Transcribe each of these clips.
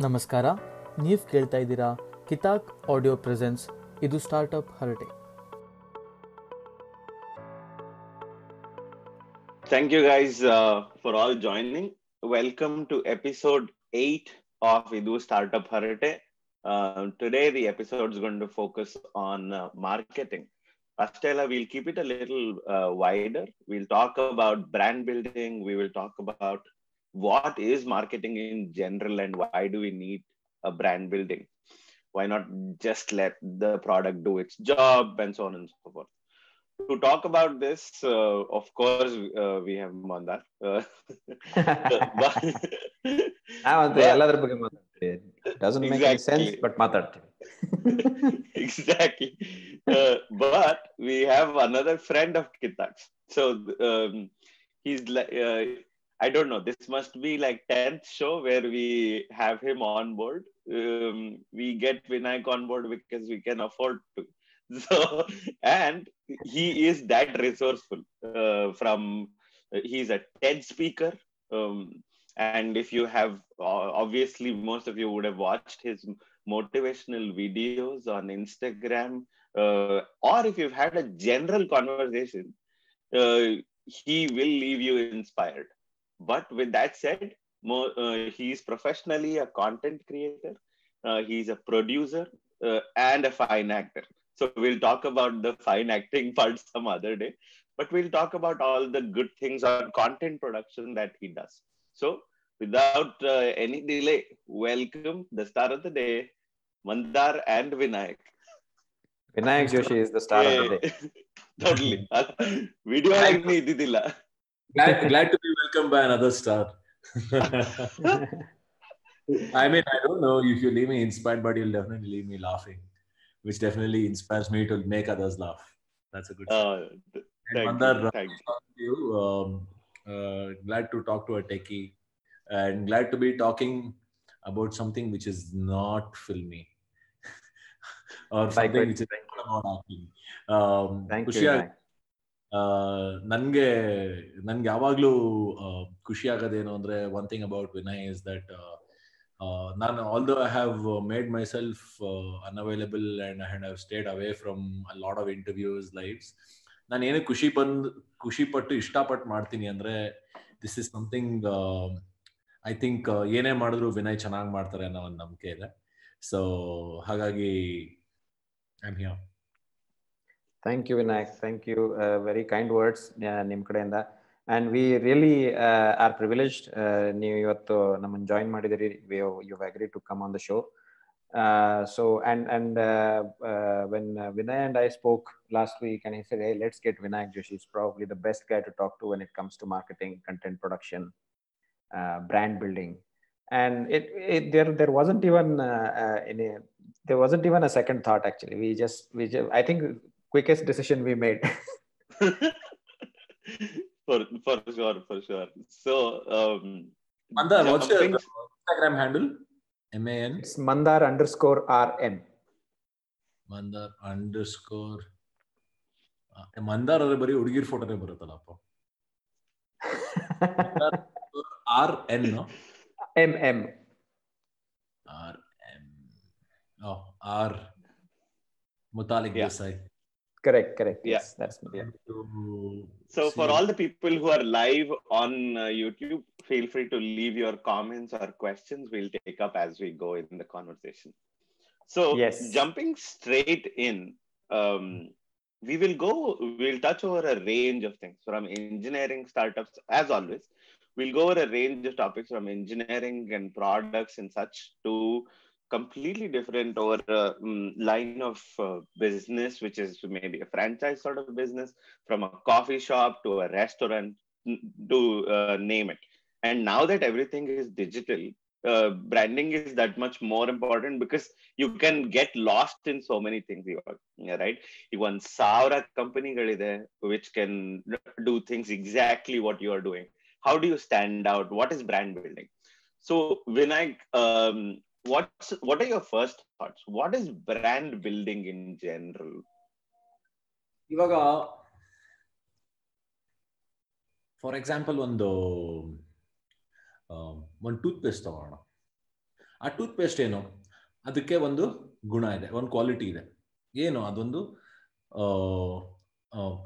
ನಮಸ್ಕಾರ ನೀವು ಕೇಳ್ತಾ ಇದ್ದೀರಾ ಕಿತಾಕ್ ಆಡಿಯೋ ಪ್ರೆಸೆನ್ಸ್ ಇದು ಸ್ಟಾರ್ಟಪ್ ಹರಟೆ Thank you guys uh, for all joining. Welcome to episode 8 of Idu Startup Harate. Uh, today, the episode is going to focus on uh, marketing. Astela, we'll keep it a little uh, wider. We'll talk about brand building. We will talk about what is marketing in general and why do we need a brand building? Why not just let the product do its job and so on and so forth? To talk about this uh, of course uh, we have mandar uh, but, doesn't make exactly. any sense but mandar exactly. Uh, but we have another friend of kitak's so um, he's like uh, I don't know, this must be like 10th show where we have him on board. Um, we get Vinayak on board because we can afford to. So, and he is that resourceful uh, from, he's a TED speaker. Um, and if you have, uh, obviously, most of you would have watched his motivational videos on Instagram, uh, or if you've had a general conversation, uh, he will leave you inspired. But with that said, more, uh, he is professionally a content creator, uh, he's a producer, uh, and a fine actor. So we'll talk about the fine acting part some other day, but we'll talk about all the good things on content production that he does. So without uh, any delay, welcome the star of the day, Mandar and Vinayak. Vinayak Joshi is the star of the day. totally. Video me, Didila glad, glad to be welcomed by another star. I mean, I don't know if you leave me inspired, but you'll definitely leave me laughing, which definitely inspires me to make others laugh. That's a good. Uh, thank you. Thank you. Um, uh, glad to talk to a techie, and glad to be talking about something which is not filmy, or something which is not acting. Um, thank Kushia, you. ನನಗೆ, ನನ್ಗೆ ಯಾವಾಗ್ಲೂ ಖುಷಿ ಆಗೋದೇನು ಅಂದ್ರೆ one thing about Vinay is that ನಾನು although I have made myself unavailable and and have stayed away from lot of interviews lives ನಾನು ಏನೇ ಖುಷಿ ಬಂದು, ಖುಷಿ ಪಟ್ಟು ಇಷ್ಟಪಟ್ಟು ಮಾಡ್ತೀನಿ ಅಂದ್ರೆ this is something I think ಏನೇ ಮಾಡಿದ್ರು ವಿನಯ್ ಚೆನ್ನಾಗಿ ಮಾಡ್ತಾರೆ ಅನ್ನೋ ಒಂದು ನಂಬಿಕೆ ಇದೆ. ಸೊ ಹಾಗಾಗಿ I am here thank you Vinayak thank you very kind words ನಿಮ್ಮ ಕಡೆಯಿಂದ and we really R privileged ನೀವು ಇವತ್ತು ನಮ್ಮನ್ನು ಜಾಯಿನ್ ಮಾಡಿದಿರಿ you agree to come on the show so and and when Vinay and I spoke last week and he said hey let's get vinayak joshi is probably the best guy to talk to when it comes to marketing content production uh, brand building and it, it there there wasn't even uh, uh, any there wasn't even a second thought actually we just we just, i think quickest decision we made for for sure, for sure. So, um, Mandar, what's your jumping- Instagram handle? M A N it's mandar underscore rm Mandar underscore Mandar ಅವ್ರೆ ಬರೀ ಹುಡುಗಿರ್ ಫೋಟೋನೇ ಬರುತ್ತಲ್ಲಪ್ಪ R N m m R M R Mutalik Yeah. Desai correct correct Yeah. yes that's me yeah. so for all the people who are live on uh, YouTube, feel free to leave your comments or questions. We'll take up as we go in the conversation. So, Yes. jumping straight in, um, we will go. We'll touch over a range of things from engineering startups, as always. We'll go over a range of topics from engineering and products and such to completely different or uh, mm, line of uh, business, which is maybe a franchise sort of business, from a coffee shop to a restaurant to uh, name it. And now that everything is digital, uh, branding is that much more important because you can get lost in so many things. Right? You want Saura company which can do things exactly what you are doing. How do you stand out? What is brand building? So, Vinayak, um, what's, what are your first thoughts? What is brand building in general? ಇವಾಗ for example ಒಂದು ಒಂದು tooth paste ತಗೋಣ ಆ tooth paste ಏನು? ಅದಕ್ಕೆ ಒಂದು ಗುಣ ಇದೆ, ಒಂದು ಕ್ವಾಲಿಟಿ ಇದೆ. ಏನು? ಅದೊಂದು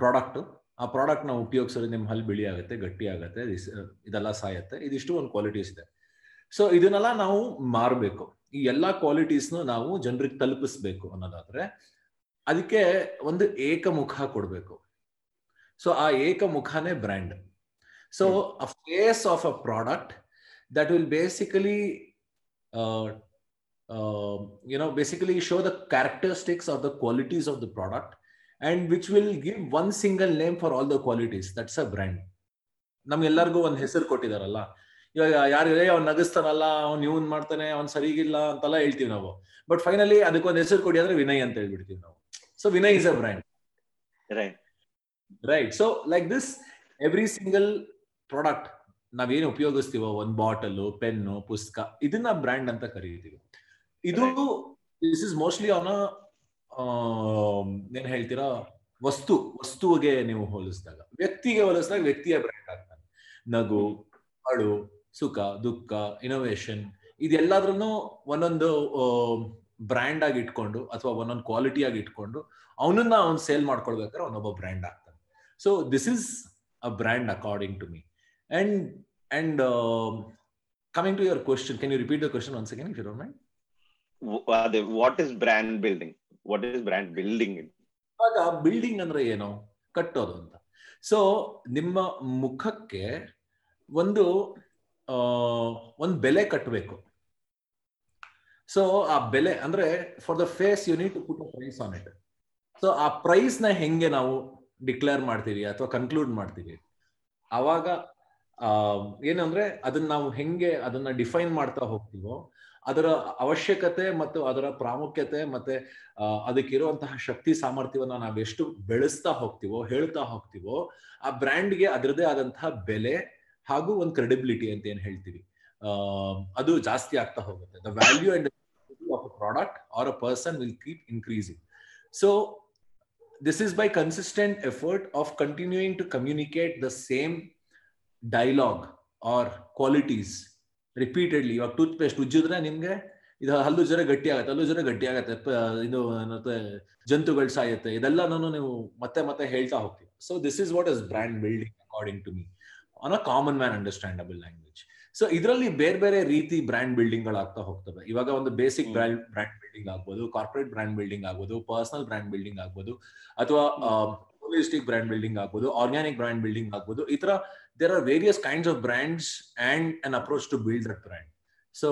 ಪ್ರಾಡಕ್ಟ್ ಆ ಪ್ರಾಡಕ್ಟ್ ನಾವು ಉಪಯೋಗಿಸಿದ್ರೆ ನಿಮ್ಮ ಹಲ್ಲು ಬಿಳಿ ಆಗುತ್ತೆ ಗಟ್ಟಿ ಆಗುತ್ತೆ ಇದೆಲ್ಲ ಸಾಯತ್ತೆ, ಇದಿಷ್ಟು ಒಂದು ಕ್ವಾಲಿಟೀಸ್ ಇದೆ. ಸೊ ಇದನ್ನೆಲ್ಲ ನಾವು ಮಾರಬೇಕು. ಈ ಎಲ್ಲ ಕ್ವಾಲಿಟೀಸ್ನು ನಾವು ಜನರಿಗೆ ತಲುಪಿಸ್ಬೇಕು ಅನ್ನೋದಾದ್ರೆ ಅದಕ್ಕೆ ಒಂದು ಏಕಮುಖ ಕೊಡ್ಬೇಕು. ಸೊ ಆ ಏಕಮುಖನೇ brand so a face of a product that will basically you know basically show the characteristics of the qualities of the product and which will give one single name for all the qualities that's a brand ನಮ್ಗೆಲ್ಲರಿಗೂ ಒಂದು ಹೆಸರು ಕೊಟ್ಟಿದಾರಲ್ಲ. ಇವಾಗ ಯಾರು ಅವ್ನು ನಗಿಸ್ತಾನಲ್ಲ ಅವ್ನು ಇವನ್ ಮಾಡ್ತಾನೆ ಅವ್ನು ಸರಿಗಿಲ್ಲ ಅಂತೆಲ್ಲ ಹೇಳ್ತೀವಿ ನಾವು. ಬಟ್ ಫೈನಲಿ ಅದಕ್ಕೊಂದು ಹೆಸರು ಕೊಡಿ ಅಂದ್ರೆ ವಿನಯ್ ಅಂತ ಹೇಳ್ಬಿಡ್ತೀವಿ ನಾವು. So Vinay is a brand right right so like this every single product ನಾವೇನು ಉಪಯೋಗಿಸ್ತೀವೋ ಒಂದು ಬಾಟಲ್ ಪೆನ್ನು ಪುಸ್ತಕ ಇದನ್ನ ಬ್ರ್ಯಾಂಡ್ ಅಂತ ಕರೀತೀವಿ. ಇದು ದಿಸ್ ಇಸ್ ಮೋಸ್ಟ್ಲಿ ಅವನ ಏನ್ ಹೇಳ್ತೀರಾ ವಸ್ತು ವಸ್ತುವಿಗೆ ನೀವು ಹೋಲಿಸಿದಾಗ ವ್ಯಕ್ತಿಗೆ ಹೋಲಿಸಿದಾಗ ವ್ಯಕ್ತಿಯ ಬ್ರ್ಯಾಂಡ್ ಆಗ್ತಾನೆ ನಗು ಅಳು ಸುಖ ದುಃಖ ಇನೋವೇಶನ್ ಇದೆಲ್ಲದ್ರೂ ಒಂದೊಂದು ಬ್ರ್ಯಾಂಡ್ ಆಗಿ ಇಟ್ಕೊಂಡು ಅಥವಾ ಒಂದೊಂದು ಕ್ವಾಲಿಟಿ ಆಗಿ ಇಟ್ಕೊಂಡು ಅವನನ್ನ ಅವ್ನು ಸೇಲ್ ಮಾಡ್ಕೊಳ್ಬೇಕಾದ್ರೆ ಅವನೊಬ್ಬ ಬ್ರ್ಯಾಂಡ್ ಆಗ್ತಾನೆ. So this is a brand according to me and and coming to your question can you repeat the question one second if you don't mind ಅದೇ what is brand building what is brand building ಇವಾಗ building ಅಂದ್ರೆ ಏನು? ಕಟ್ಟೋದು ಅಂತ. So ನಿಮ್ಮ ಮುಖಕ್ಕೆ ಒಂದು ಒಂದು ಬೆಲೆ ಕಟ್ಟಬೇಕು ಸೊ ಆ ಬೆಲೆ ಅಂದ್ರೆ for the face you need to put price on it so ಆ ಪ್ರೈಸ್ನ ಹೆಂಗೆ ನಾವು ಡಿಕ್ಲೇರ್ ಮಾಡ್ತೀವಿ ಅಥವಾ ಕನ್ಕ್ಲೂಡ್ ಮಾಡ್ತೀವಿ ಅವಾಗ ಏನಂದ್ರೆ ಅದನ್ನ ನಾವು ಹೆಂಗೆ ಅದನ್ನ ಡಿಫೈನ್ ಮಾಡ್ತಾ ಹೋಗ್ತೀವೋ, ಅದರ ಅವಶ್ಯಕತೆ ಮತ್ತು ಅದರ ಪ್ರಾಮುಖ್ಯತೆ ಮತ್ತೆ ಅದಕ್ಕಿರುವಂತಹ ಶಕ್ತಿ ಸಾಮರ್ಥ್ಯವನ್ನ ನಾವು ಎಷ್ಟು ಬೆಳೆಸ್ತಾ ಹೋಗ್ತೀವೋ, ಹೇಳ್ತಾ ಹೋಗ್ತೀವೋ, ಆ ಬ್ರ್ಯಾಂಡ್ಗೆ ಅದರದೇ ಆದಂತಹ ಬೆಲೆ ಹಾಗೂ ಒಂದು ಕ್ರೆಡಿಬಿಲಿಟಿ ಅಂತ ಏನ್ ಹೇಳ್ತೀವಿ ಅದು ಜಾಸ್ತಿ ಆಗ್ತಾ ಹೋಗುತ್ತೆ. The value and of a product or a person will keep increasing so this is by consistent effort of continuing to communicate the same dialogue or qualities repeatedly. ಇವಾಗ ಟೂತ್ ಪೇಸ್ಟ್ ಉಜ್ಜಿದ್ರೆ ನಿಮ್ಗೆ ಇದು ಹಲ್ಲು ಜರ ಗಟ್ಟಿ ಆಗುತ್ತೆ, ಹಲ್ಲು ಜ್ವರ ಗಟ್ಟಿ ಆಗುತ್ತೆ ಇದು ಜಂತುಗಳು ಸಾಯುತ್ತೆ. ಇದೆಲ್ಲನೂ ನೀವು ಮತ್ತೆ ಮತ್ತೆ ಹೇಳ್ತಾ ಹೋಗ್ತೀವಿ so this is what is brand building according to me on a common man understandable language so ಇದರಲ್ಲಿ ಬೇರೆ ಬೇರೆ ರೀತಿ ಬ್ರ್ಯಾಂಡ್ ಬಿಲ್ಡಿಂಗ್ ಗಳಾಗ್ತಾ ಹೋಗ್ತವೆ. ಇವಾಗ ಒಂದು ಬೇಸಿಕ್. ಬ್ರ್ಯಾಂಡ್ ಬ್ರ್ಯಾಂಡ್ ಬಿಲ್ಡಿಂಗ್ ಆಗ್ಬೋದು ಕಾರ್ಪೊರೇಟ್ ಬ್ರ್ಯಾಂಡ್ ಬಿಲ್ಡಿಂಗ್ ಆಗ್ಬೋದು ಪರ್ಸನಲ್ ಬ್ರ್ಯಾಂಡ್ ಬಿಲ್ಡಿಂಗ್ ಆಗ್ಬೋದು ಅಥವಾ ಹೋಲಿಸ್ಟಿಕ್ ಬ್ರ್ಯಾಂಡ್ ಬಿಲ್ಡಿಂಗ್ ಆಗ್ಬೋದು ಆರ್ಗ್ಯಾನಿಕ್ ಬ್ರ್ಯಾಂಡ್ ಬಿಲ್ಡಿಂಗ್ ಆಗ್ಬೋದು. ಈ ತರ there are various kinds of brands and an approach to build that brand so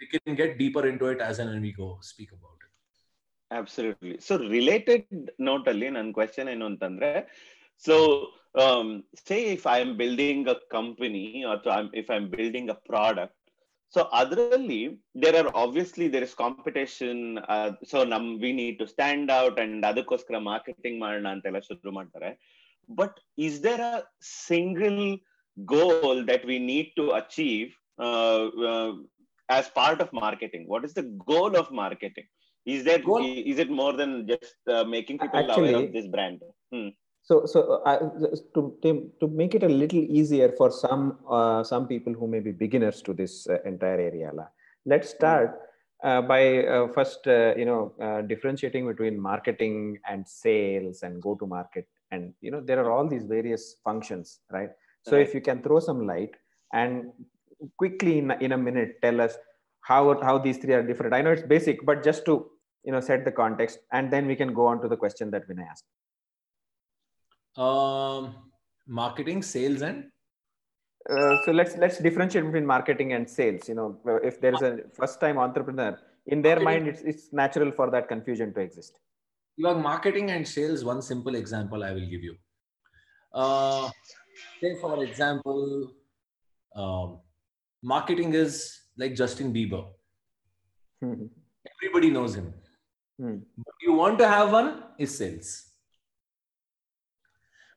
we can get deeper into it as an we go speak about it absolutely so related note ಅಲ್ಲಿ ನನ್ನ question ಏನು ಅಂತಂದ್ರೆ so say if I am building a company ಅಥವಾ if I am building a product so ಅದರಲ್ಲಿ there are obviously there is competition so ನಮ್ V need to stand out and ಅದಕ್ಕೋಸ್ಕರ marketing ಮಾಡೋಣ ಅಂತೆಲ್ಲ ಶುರು ಮಾಡ್ತಾರೆ but is there a single goal that we need to achieve as part of marketing what is the goal of marketing is that Goal- is it more than just uh, making people aware Actually- of this brand So, so uh, I- to, to make it a little easier for some uh, some people who may be beginners to this uh, entire area, let's start uh, by uh, first uh, you know uh, differentiating between marketing and sales and go to market, and you know there are all these various functions, right? So, if you can throw some light and quickly in, a- in a minute tell us how how these three are different. I know it's basic, but just to you know set the context, and then we can go on to the question that Vinay asked um, marketing sales and? Uh, so let's let's differentiate between marketing and sales you know if there is a first time entrepreneur in their mind it's, it's natural for that confusion to exist. You are marketing and sales one simple example i will give you. Uh, say for example um, marketing is like justin bieber. Hmm. Everybody knows him. Hmm. but you want to have one is sales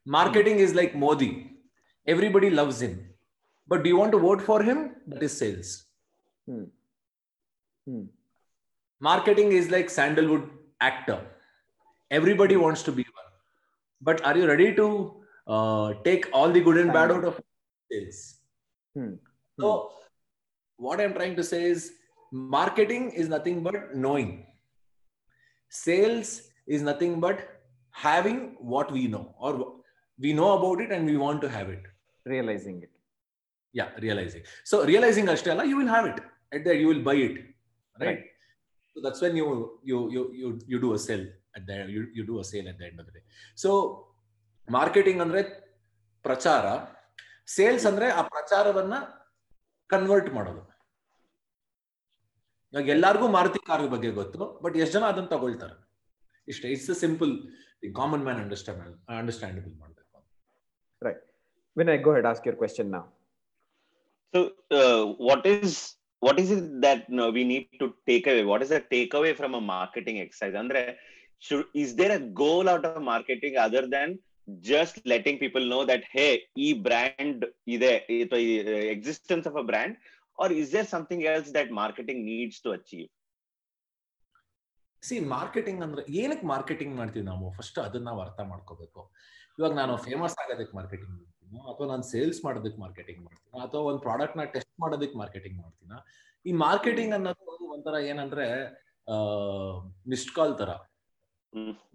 marketing is like modi. Everybody loves him. But do you want to vote for him? That is sales. Hmm. Hmm. marketing is like sandalwood actor. Everybody wants to be one. But are you ready to uh, take all the good and bad out of sales? Hmm. so what i'm trying to say is marketing is nothing but knowing. Sales is nothing but having what we know or we know about it and we want to have it realizing it yeah realizing so realizing ashtala you will have it at that you will buy it right, Right. so that's when you you you you, you do a sale at the you, you do a sale at the end of the day so marketing ಅಂದ್ರೆ ಪ್ರಚಾರ sales ಅಂದ್ರೆ ಆ ಪ್ರಚಾರವನ್ನ convert ಮಾಡೋದು ಇವಾಗ ಎಲ್ಲಾರ್ಗೂ Maruti car ಬಗ್ಗೆ ಗೊತ್ತು but ಎಷ್ಟು ಜನ ಅದನ್ನ ತಗೊಳ್ತಾರೆ ಇಷ್ಟೇ it's simple common man understand understandable ಮಾಡಬೇಕು Vinay go ahead ask your question ನಾ So, uh, what is what is it that no, we need to take away? What is the takeaway from a marketing exercise? Andre, should is there a goal out of marketing other than just letting people know that hey, e brand ide existence of a brand, or is there something else that marketing needs to achieve? See marketing ಅಂದ್ರೆ ಏನಕ್ಕೆ marketing ಮಾಡ್ತೀವಿ ನಾವು first ಅದನ್ನ ನಾವು ಅರ್ಥ ಮಾಡ್ಕೋಬೇಕು ಇವಾಗ ನಾನು ಫೇಮಸ್ ಆಗೋದಕ್ಕೆ ಮಾರ್ಕೆಟಿಂಗ್ ಮಾಡ್ತೀನಿ? ಅಥವಾ ನಾನು ಸೇಲ್ಸ್ ಮಾಡೋದಕ್ಕೆ ಮಾರ್ಕೆಟಿಂಗ್ ಮಾಡ್ತೀನಿ? ಅಥವಾ ಒಂದು ಪ್ರಾಡಕ್ಟ್ನ ಟೆಸ್ಟ್ ಮಾಡೋದಕ್ಕೆ ಮಾರ್ಕೆಟಿಂಗ್ ಮಾಡ್ತೀನಿ? ಈ ಮಾರ್ಕೆಟಿಂಗ್ ಅನ್ನೋದು ಒಂಥರ ಏನಂದ್ರೆ ಮಿಸ್ಡ್ ಕಾಲ್ ತರ.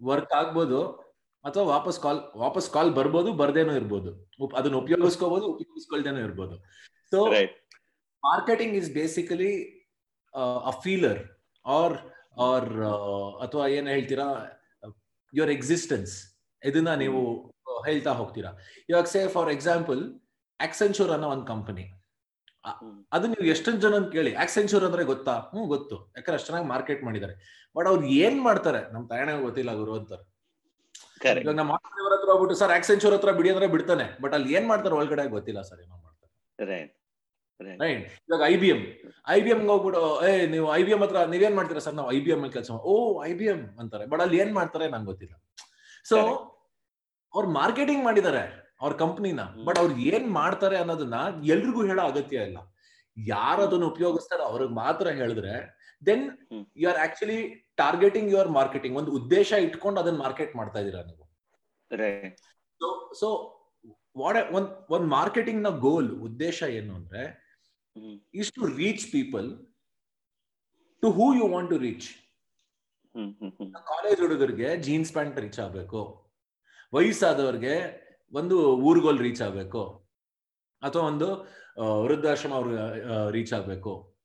ವರ್ಕ್ ಆಗ್ಬೋದು ಅಥವಾ ವಾಪಸ್ ಕಾಲ್ ವಾಪಸ್ ಕಾಲ್ ಬರ್ಬೋದು ಬರ್ದೇನೋ ಇರ್ಬೋದು. ಅದನ್ನ ಉಪಯೋಗಿಸ್ಕೋಬಹುದು ಉಪಯೋಗಿಸ್ಕೊಳ್ದೇನೋ ಇರ್ಬೋದು. So marketing is basically a feeler or uh, ಅಥವಾ ಏನ್ ಹೇಳ್ತೀರಾ ಯುವರ್ ಎಕ್ಸಿಸ್ಟೆನ್ಸ್ ಇದನ್ನ ನೀವು ಹೇಳ್ತಾ ಹೋಗ್ತೀರಾ ಇವಾಗ ಸೇ ಫಾರ್ ಎಕ್ಸಾಂಪಲ್ ಆಕ್ಸೆಂಚೂರ್ ಅನ್ನೋ ಒಂದು ಕಂಪನಿ ಅದು ನೀವು ಎಷ್ಟೊಂದು ಜನ ಕೇಳಿ. ಆಕ್ಸೆಂಚೂರ್ ಅಂದ್ರೆ ಗೊತ್ತಾ? ಹ್ಮ್ ಗೊತ್ತು. ಯಾಕಂದ್ರೆ ಅಷ್ಟು ಚೆನ್ನಾಗಿ ಮಾರ್ಕೆಟ್ ಮಾಡಿದ್ದಾರೆ. ಬಟ್ ಅವ್ರು ಏನ್ ಮಾಡ್ತಾರೆ? ನಮ್ ತಾಯಣ ಗೊತ್ತಿಲ್ಲ ಗುರು ಅಂತಾರೆ. ಇವಾಗ ನಮ್ಮ ಹತ್ರ ಹೋಗ್ಬಿಟ್ಟು ಸರ್ ಆಕ್ಸೆಂಚೂರ್ ಹತ್ರ ಬಿಡಿ ಅಂದ್ರೆ ಬಿಡ್ತಾನೆ. ಬಟ್ ಅಲ್ಲಿ ಏನ್ ಮಾಡ್ತಾರೆ ಒಳಗಡೆ ಗೊತ್ತಿಲ್ಲ ಸರ್ ಏನೋ ಮಾಡ್ತಾರೆ. ರೈಟ್ ಇವಾಗ I B M I B M ಹೋಗ್ಬಿಟ್ಟು ಏ ನೀವು ಐ ಬಿ ಎಂ ಹತ್ರ ನೀವೇನ್ ಮಾಡ್ತೀರಾ ಸರ್? ನಾವು ಐ ಬಿ ಎಂ ಅಲ್ಲಿ ಕೆಲಸ ಓ ಐ ಬಿ ಎಂ ಅಂತಾರೆ. ಬಟ್ ಅಲ್ಲಿ ಏನ್ ಮಾಡ್ತಾರೆ? ನಂಗೆ ಗೊತ್ತಿಲ್ಲ. ಸೊ. ಅವ್ರು ಮಾರ್ಕೆಟಿಂಗ್ ಮಾಡಿದ್ದಾರೆ ಅವ್ರ ಕಂಪ್ನಿನ ಬಟ್ ಅವ್ರು ಏನ್ ಮಾಡ್ತಾರೆ ಅನ್ನೋದನ್ನ ಎಲ್ರಿಗೂ ಹೇಳೋ ಅಗತ್ಯ ಇಲ್ಲ. ಯಾರು ಅದನ್ನ ಉಪಯೋಗಿಸ್ತಾರೋ ಅವ್ರಿಗೆ ಮಾತ್ರ ಹೇಳಿದ್ರೆ then you are actually targeting your marketing ಒಂದು ಉದ್ದೇಶ ಇಟ್ಕೊಂಡು ಅದನ್ನ ಮಾರ್ಕೆಟ್ ಮಾಡ್ತಾ ಇದೀರ ನೀವು. ಸೊ ಸೊ ವಾಟ್ ಒಂದ್ ಒಂದ್ ಮಾರ್ಕೆಟಿಂಗ್ನ ಗೋಲ್ ಉದ್ದೇಶ ಏನು ಅಂದ್ರೆ is to reach people to who you want to. Hmm. College ಹುಡುಗರಿಗೆ ಜೀನ್ಸ್ ಪ್ಯಾಂಟ್ ರೀಚ್ ಆಗ್ಬೇಕು. ವಯಸ್ಸಾದವ್ರಿಗೆ ಒಂದು ಊರ್ಗೋಲ್ ರೀಚ್ ಆಗ್ಬೇಕು. ಅಥವಾ ಒಂದು ವೃದ್ಧಾಶ್ರಮ ಅವ್ರಿಗೆ ರೀಚ್ ಆಗ್ಬೇಕು.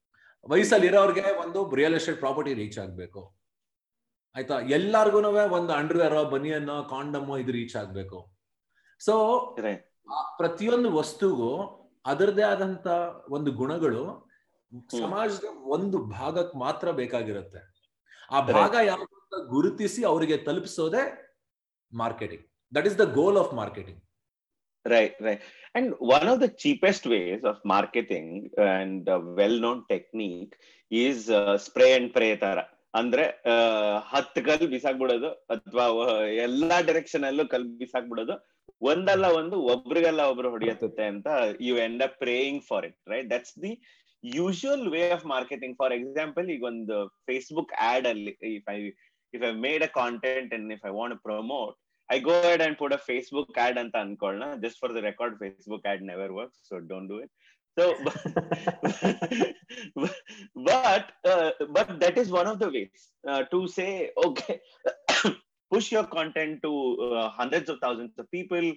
ವಯಸ್ಸಲ್ಲಿ ಇರೋರ್ಗೆ ಒಂದು ರಿಯಲ್ ಎಸ್ಟೇಟ್ ಪ್ರಾಪರ್ಟಿ ರೀಚ್ ಆಗ್ಬೇಕು. ಆಯ್ತಾ? ಎಲ್ಲಾರ್ಗು ಒಂದು ಅಂಡರ್ವೇರ್ ಬನಿಯನ್ ಕಾಂಡಮ್ ಇದು ರೀಚ್ ಆಗ್ಬೇಕು. ಸೊ. ಪ್ರತಿಯೊಂದು ವಸ್ತುಗೂ ಅದರದೇ ಆದಂತ ಒಂದು ಗುಣಗಳು ಸಮಾಜದ ಒಂದು ಭಾಗಕ್ಕೆ ಮಾತ್ರ ಬೇಕಾಗಿರುತ್ತೆ. ಆ ಭಾಗ ಯಾವ ಗುರುತಿಸಿ ಅವರಿಗೆ ತಲುಪಿಸೋದೇ marketing that is the goal of marketing. Right, right. And one of the cheapest ways of marketing and a well-known technique is uh, spray and pray ತರ. ಅಂದ್ರೆ ಹತ್ತು ಕಲ್ ಬಿಸಾಕ್ಬಿಡೋದು ಅಥವಾ ಎಲ್ಲಾ ಡೈರೆಕ್ಷನ್ ಅಲ್ಲೂ ಕಲ್ ಬಿಸಾಕ್ಬಿಡೋದು. ಒಂದಲ್ಲ ಒಂದು ಒಬ್ರಿಗೆಲ್ಲ ಒಬ್ರು ಹೊಡೆಯುತ್ತೆ ಅಂತ you end up praying for it right that's the usual way of marketing for example ಈಗ ಒಂದು ಫೇಸ್ಬುಕ್ ಆಡ್ ಅಲ್ಲಿ if I if I made a content and if I want promote I go ahead and put a Facebook ad and Ankolna. Just for the record, Facebook ad never works, so don't do it. So, but uh, but that is one of the ways uh, to say, okay, push your content to uh, hundreds of thousands of people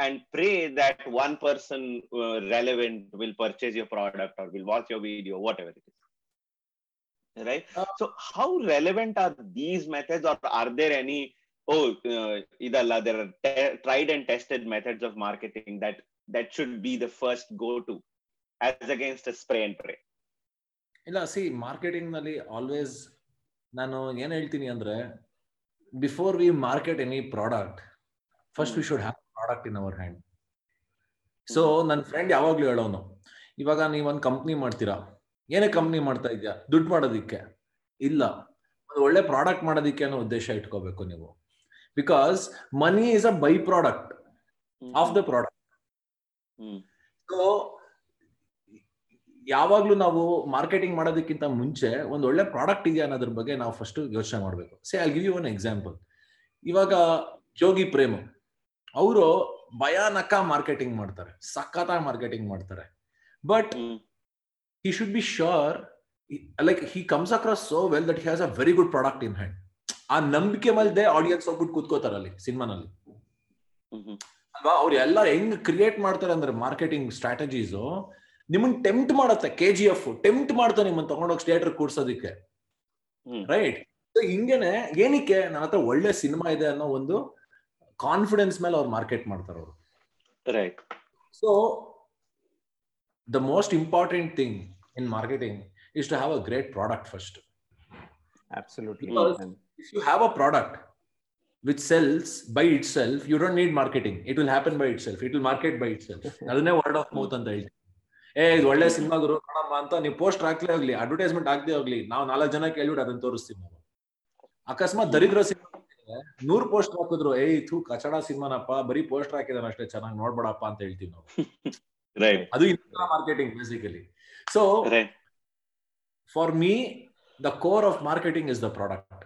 and pray that one person relevant will purchase your product or will watch your video, whatever it is. Right. So, how relevant are these methods, or are there any oh uh, idalla there are te- tried and tested methods of marketing that that should be the first go to as against a spray and pray. ಇಲ್ಲ see ಮಾರ್ಕೆಟಿಂಗ್ನಲ್ಲಿ always ನಾನು ಏನ್ ಹೇಳ್ತೀನಿ ಅಂದ್ರೆ before we market any product first we should have product in our hand so ನನ್ನ friend ಯಾವಾಗ್ಲೂ ಹೇಳೋನು ಇವಾಗ ನೀವ್ ಒಂದ್ ಕಂಪ್ನಿ ಮಾಡ್ತೀರಾ? ಏನೇ ಕಂಪ್ನಿ ಮಾಡ್ತಾ ಇದೆಯಾ? ದುಡ್ಡು ಮಾಡೋದಿಕ್ಕೆ. ಇಲ್ಲ. ಒಂದು ಒಳ್ಳೆ ಪ್ರಾಡಕ್ಟ್ ಮಾಡೋದಿಕ್ಕೆ ಅನ್ನೋ ಉದ್ದೇಶ ಇಟ್ಕೋಬೇಕು ನೀವು. Because money a byproduct byproduct of the product mm. So ಯಾವಾಗ್ಲೂ ನಾವು ಮಾರ್ಕೆಟಿಂಗ್ ಮಾಡೋದಕ್ಕಿಂತ ಮುಂಚೆ ಒಂದು ಒಳ್ಳೆ ಪ್ರಾಡಕ್ಟ್ ಇದೆಯಾ ಅನ್ನೋದ್ರ ಬಗ್ಗೆ ನಾವು ಫಸ್ಟ್ ಯೋಚನೆ ಮಾಡಬೇಕು. Say I give you one example ಇವಾಗ ಜೋಗಿ ಪ್ರೇಮ್. ಅವರು ಭಯಾನಕ ಮಾರ್ಕೆಟಿಂಗ್ ಮಾಡ್ತಾರೆ. ಸಖತ್ತಾಗಿ ಮಾರ್ಕೆಟಿಂಗ್ ಮಾಡ್ತಾರೆ. But he should be sure like he comes across so well that he has a very good product in hand ಆ ನಂಬಿಕೆ ಮಲ್ದೆ ಆಡಿಯನ್ಸ್ ಹೋಗ್ಬಿಟ್ಟು ಕೂತ್ಕೋತಾರ ಅಲ್ಲಿ ಸಿನಿಮಾನಲ್ಲಿ. ಅಲ್ವಾ? ಅವ್ರು ಎಲ್ಲ ಹೆಂಗ್ ಕ್ರಿಯೇಟ್ ಮಾಡ್ತಾರೆ ಅಂದ್ರೆ ಮಾರ್ಕೆಟಿಂಗ್ ಸ್ಟ್ರಾಟಜೀಸ್ ನಿಮ್ಮನ್ ಟೆಂಪ್ಟ್ ಮಾಡತ್ತೆ ಕೆ ಜಿ ಎಫ್ ಟೆಂಪ್ಟ್ ಮಾಡ್ತಾರೆ ನಿಮ್ಮನ್ನ ತಗೊಂಡೋಗಿ ಥಿಯೇಟರ್ ಕೂರ್ಸೋದಿಕ್ಕೆ. ಹ್ಮ್. ರೈಟ್ ಹಿಂಗೇನೆ ಏನಕ್ಕೆ ನನ್ನ ಹತ್ರ ಒಳ್ಳೆ ಸಿನಿಮಾ ಇದೆ ಅನ್ನೋ ಒಂದು ಕಾನ್ಫಿಡೆನ್ಸ್ ಮೇಲೆ ಅವ್ರು ಮಾರ್ಕೆಟ್ ಮಾಡ್ತಾರೆ ಅವರು. Right so the most important thing in marketing is to have a great product first Absolutely. If you have a product which sells by itself, you don't need marketing. It will happen by itself. It will market by itself. ಅದನ್ನೇ word of mouth ಅಂತ ಹೇಳ್ತೀವಿ ಏ ಇದು ಒಳ್ಳೆ cinema ಗುರು ನೋಡಮ್ಮ ಅಂತ ನೀವು poster ಹಾಕ್ಲೇ ಆಗ್ಲಿ ಅಡ್ವರ್ಟೈಸ್ಮೆಂಟ್ ಹಾಕ್ದೇ ಆಗ್ಲಿ ನಾವು ನಾಲ್ಕು ಜನ ಕೇಳ್ಬಿಟ್ಟು ಅದನ್ನ ತೋರಿಸ್ತೀವಿ ನಾವು. ಅಕಸ್ಮಾತ್ ದರಿದ್ರ ಸಿನಿಮಾ ನೂರ್ ಪೋಸ್ಟ್ ಹಾಕಿದ್ರು ಏಯ್ ಥೂ ಕಚಡ ಸಿನಿಮಾನಪ್ಪ ಬರೀ ಪೋಸ್ಟ್ ಹಾಕಿದಾನ ಅಷ್ಟೇ ಚೆನ್ನಾಗಿ ನೋಡ್ಬೇಡಪ್ಪ ಅಂತ ಹೇಳ್ತೀವಿ ನಾವು. ಅದು insta marketing basically so for me the core of marketing is the product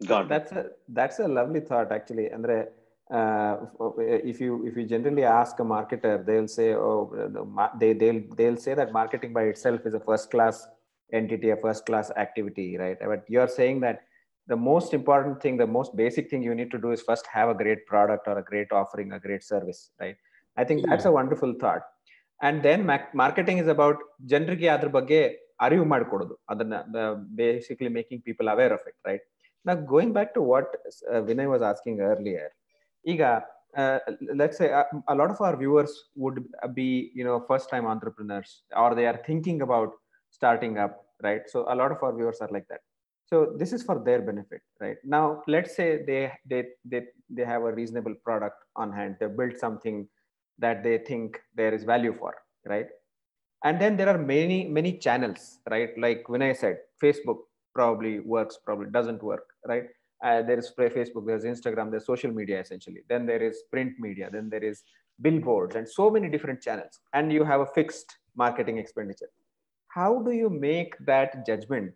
Got it. that's a that's a lovely thought actually andre uh, if you if you generally ask a marketer they'll say oh the ma- they they'll they'll say that marketing by itself is a first class entity a first class activity right but you're saying that the most important thing the most basic thing you need to do is first have a great product or a great offering a great service right i think that's a wonderful thought and then mac- marketing is about ಜನರಿಗೆ ಅದ್ರ ಬಗ್ಗೆ ಅರಿವು ಮಾಡಿಕೊಡೋದು ಅದನ್ನ basically making people aware of it right now going back to what uh, vinay was asking earlier iga uh, let's say uh, a lot of our viewers would be you know first time entrepreneurs or they are thinking about starting up right? So a lot of our viewers are like that. So this is for their benefit right? Now let's say they they they, they have a reasonable product on hand. They built something that they think there is value for right? And then there are many many channels right? Like i said facebook probably works probably doesn't work right? Uh, there is facebook there's instagram there's social media essentially. Then there is print media then there is billboards and so many different channels. And you have a fixed marketing expenditure. How do you make that judgment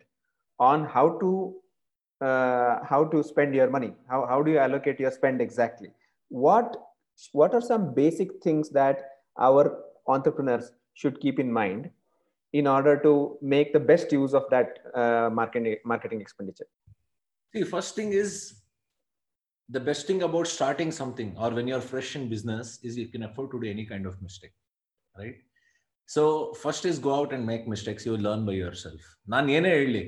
on how to uh, how to spend your money? How, how do you allocate your spend exactly? What what are some basic things that our entrepreneurs should keep in mind in order to make the best use of that uh, marketing marketing expenditure See, first thing is the best thing about starting something or when you're fresh in business is you can afford to do any kind of mistake, right? So first is go out and make mistakes. You will learn by yourself. ನಾನು ಏನೇ ಹೇಳಿ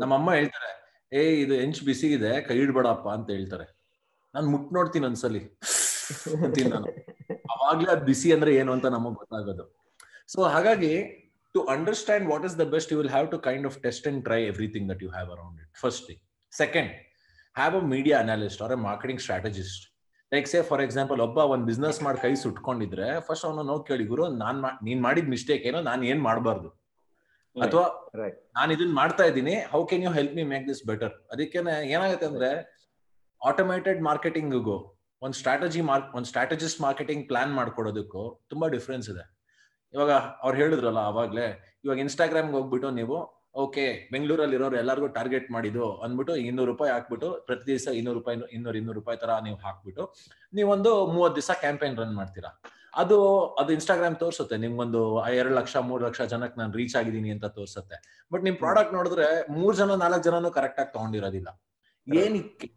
ನಮ್ಮ ಅಮ್ಮ ಹೇಳ್ತಾರೆ ಏ ಇದು ಹೆಂಚ್ ಬಿಸಿ ಇದೆ ಕೈ ಇಡ್ಬೇಡಪ್ಪ ಅಂತ ಹೇಳ್ತಾರೆ ನಾನು ಮುಟ್ ನೋಡ್ತೀನಿ ಒಂದ್ಸಲಿ ಅಂತೀನಿ ನಾನು ಅವಾಗ್ಲೇ ಅದ್ ಬಿಸಿ ಅಂದ್ರೆ ಏನು ಅಂತ ನಮಗ್ ಗೊತ್ತಾಗೋದು ಸೊ ಹಾಗಾಗಿ to understand what is the best, you will have to kind of test and try everything that you have around it. First thing. Second, have a media analyst or a marketing strategist. Like say for example ಒಬ್ಬ ಒಂದು business ಮಾಡಿ ಕೈ ಸುಟ್ಕೊಂಡಿದ್ರೆ first ಅವನು ನೋವು ಕೇಳಿ ಗುರು ನಾನ್ ನೀನ್ ಮಾಡಿದ mistake ಏನೋ ನಾನು ಏನ್ ಮಾಡಬಾರ್ದು ಅಥವಾ ನಾನು ಇದನ್ನ ಮಾಡ್ತಾ ಇದ್ದೀನಿ how can you help me make this better ಅದಕ್ಕೆ ಏನಾಗುತ್ತೆ ಅಂದ್ರೆ ಆಟೋಮೇಟೆಡ್ ಮಾರ್ಕೆಟಿಂಗ್ಗೂ ಒಂದು ಸ್ಟ್ರಾಟಜಿ ಮಾರ್ಕ್ ಒಂದು ಸ್ಟ್ರಾಟಜಿಸ್ಟ್ ಮಾರ್ಕೆಟಿಂಗ್ ಪ್ಲಾನ್ ಮಾಡ್ಕೊಡೋದಕ್ಕೂ ತುಂಬಾ ಡಿಫ್ರೆನ್ಸ್ ಇದೆ ಇವಾಗ ಅವ್ರು ಹೇಳಿದ್ರಲ್ಲ ಅವಾಗ್ಲೇ, ಇವಾಗ ಇನ್ಸ್ಟಾಗ್ರಾಮ್ಗೆ ಹೋಗ್ಬಿಟ್ಟು ನೀವು ಓಕೆ ಬೆಂಗಳೂರಲ್ಲಿ ಇರೋರು ಎಲ್ಲರಿಗೂ ಟಾರ್ಗೆಟ್ ಮಾಡಿದ್ದು, ಅಂದ್ಬಿಟ್ಟು ಇನ್ನೂರು ರೂಪಾಯಿ ಹಾಕ್ಬಿಟ್ಟು, ಪ್ರತಿ ದಿವಸ ಇನ್ನೂರು ರೂಪಾಯಿ, ಇನ್ನೂರು ಇನ್ನೂರು ರೂಪಾಯಿ ತರ ನೀವು ಹಾಕ್ಬಿಟ್ಟು, ನೀವೊಂದು ಮೂವತ್ತು ದಿವಸ ಕ್ಯಾಂಪೇನ್ ರನ್ ಮಾಡ್ತೀರಾ. ಅದು ಅದು ಇನ್ಸ್ಟಾಗ್ರಾಮ್ ತೋರಿಸುತ್ತೆ, ನಿಮ್ಗೊಂದು ಎರಡು ಲಕ್ಷ, ಮೂರು ಲಕ್ಷ ಜನಕ್ಕೆ ನಾನು ರೀಚ್ ಆಗಿದ್ದೀನಿ ಅಂತ ತೋರಿಸುತ್ತೆ. ಬಟ್ ನಿಮ್ ಪ್ರಾಡಕ್ಟ್ ನೋಡಿದ್ರೆ ಮೂರ್ ಜನ, ನಾಲ್ಕು ಜನನು ಕರೆಕ್ಟ್ ಆಗಿ ತಗೊಂಡಿರೋದಿಲ್ಲ. ಏನಕ್ಕೆ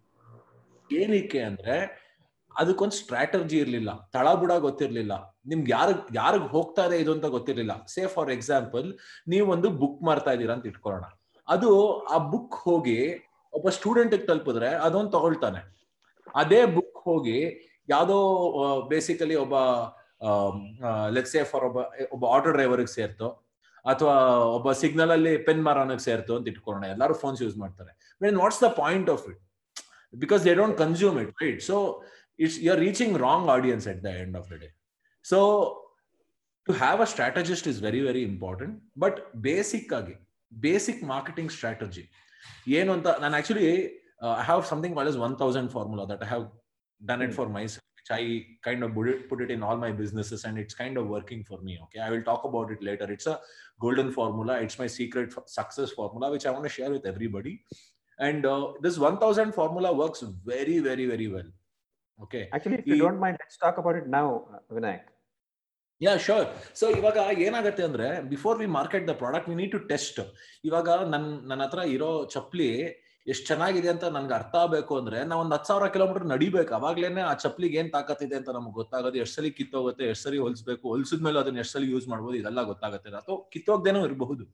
ಏನಕ್ಕೆ ಅಂದ್ರೆ ಅದಕ್ಕೊಂದು ಸ್ಟ್ರಾಟಜಿ ಇರ್ಲಿಲ್ಲ. ತಳಬುಡ ಗೊತ್ತಿರ್ಲಿಲ್ಲ. ನಿಮ್ಗೆ ಯಾರ, ಯಾರಿಗ್ ಹೋಗ್ತಾ ಇದೆ ಇದು ಅಂತ ಗೊತ್ತಿರ್ಲಿಲ್ಲ. ಸೇ ಫಾರ್ ಎಕ್ಸಾಂಪಲ್ ನೀವು ಒಂದು ಬುಕ್ ಮಾಡ್ತಾ ಇದ್ದೀರಾ ಅಂತ ಇಟ್ಕೊಳ್ಳೋಣ. ಅದು ಆ ಬುಕ್ ಹೋಗಿ ಒಬ್ಬ ಸ್ಟೂಡೆಂಟ್ ತಲುಪಿದ್ರೆ ಅದೊಂದು ತಗೊಳ್ತಾನೆ. ಅದೇ ಬುಕ್ ಹೋಗಿ ಯಾವುದೋ ಬೇಸಿಕಲಿ ಒಬ್ಬ ಲೆಟ್ಸ್ ಸೇ ಫಾರ್ ಒಬ್ಬ ಒಬ್ಬ ಆಟೋ ಡ್ರೈವರ್ಗೆ ಸೇರ್ತೋ. ಅಥವಾ ಒಬ್ಬ ಸಿಗ್ನಲ್ ಅಲ್ಲಿ ಪೆನ್ ಮಾರೋನಕ್ಕೆ ಸೇರ್ತೋ ಅಂತ ಇಟ್ಕೊಳ್ಳೋಣ. ಎಲ್ಲರೂ ಫೋನ್ಸ್ ಯೂಸ್ ಮಾಡ್ತಾರೆ. What's the point of it because they don't consume it right so it's you are reaching wrong audience at the end of the day so to have a strategist is very very important but basic ಆಗಿ basic marketing strategy ಏನು ಅಂತ ನಾನು actually I have something call is one thousand formula that I have done it for my which I kind of put it, put it in all my businesses and it's kind of working for me. Okay. I will talk about it later. It's a golden formula. It's my secret f- success formula, which I want to share with everybody. And uh, this 1000 formula works very, very, very well. Okay. actually if you don't mind let's talk about it now vinayak yeah sure so ಇವಾಗ ಏನಾಗುತ್ತೆ ಅಂದ್ರೆ before we market the product we need to test ಇವಾಗ ನನ್ ನನ್ನ ಹತ್ರ ಇರೋ ಚಪ್ಲಿ ಎಷ್ಟು ಚೆನ್ನಾಗಿದೆ ಅಂತ ನನ್ಗೆ ಅರ್ಥ ಆಗಬೇಕು ಅಂದ್ರೆ ನಾವ್ ಒಂದ್ ಹತ್ತು ಸಾವಿರ ಕಿಲೋಮೀಟರ್ ನಡಿಬೇಕು. ಅವಾಗ್ಲೇನೆ ಆ ಚಪ್ಲಿಗೆ ಏನ್ ತಾಕತ್ತಿದೆ ಅಂತ ನಮ್ಗೆ ಗೊತ್ತಾಗೋದು. ಎಷ್ಟು ಸಲ ಕಿತ್ತೋಗುತ್ತೆ ಎಷ್ಟು ಸರಿ ಹೊಲ್ಸ್ಬೇಕು ಹೊಲ್ಸಿದ್ಮೇಲೆ ಅದನ್ನ ಎಷ್ಟು ಸಲ ಯೂಸ್ ಮಾಡ್ಬೋದು ಇದೆಲ್ಲ ಗೊತ್ತಾಗುತ್ತೆ. ಅಥವಾ ಕಿತ್ತೋಗ್ದೇನೋ ಇರಬಹುದು.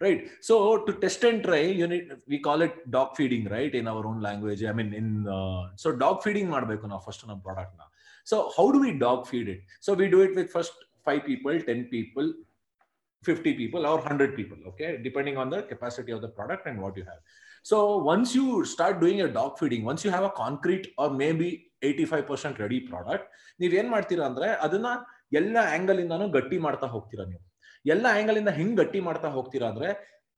Right so to test and try you need we call it dog feeding right in our own language i mean in uh, so dog feeding ಮಾಡಬೇಕು ನಾವು ಫಸ್ಟ್ ನಮ್ಮ ಪ್ರಾಡಕ್ಟ್ನ so how do we dog feed it so we do it with first 5 people 10 people 50 people or 100 people okay depending on the capacity of the product and what you have so once you start doing your dog feeding once you have a concrete or maybe 85% ready product ನೀವ್ ಏನ್ ಮಾಡ್ತೀರಾ ಅಂದ್ರೆ ಅದನ್ನ ಎಲ್ಲ angle ಇಂದಾನು ಗಟ್ಟಿ ಮಾಡ್ತಾ ಹೋಗ್ತೀರಾ ನೀವು ಎಲ್ಲ ಆಂಗಲ್ ಇಂದ ಹೆಂಗ್ ಗಟ್ಟಿ ಮಾಡ್ತಾ ಹೋಗ್ತೀರಾ ಅಂದ್ರೆ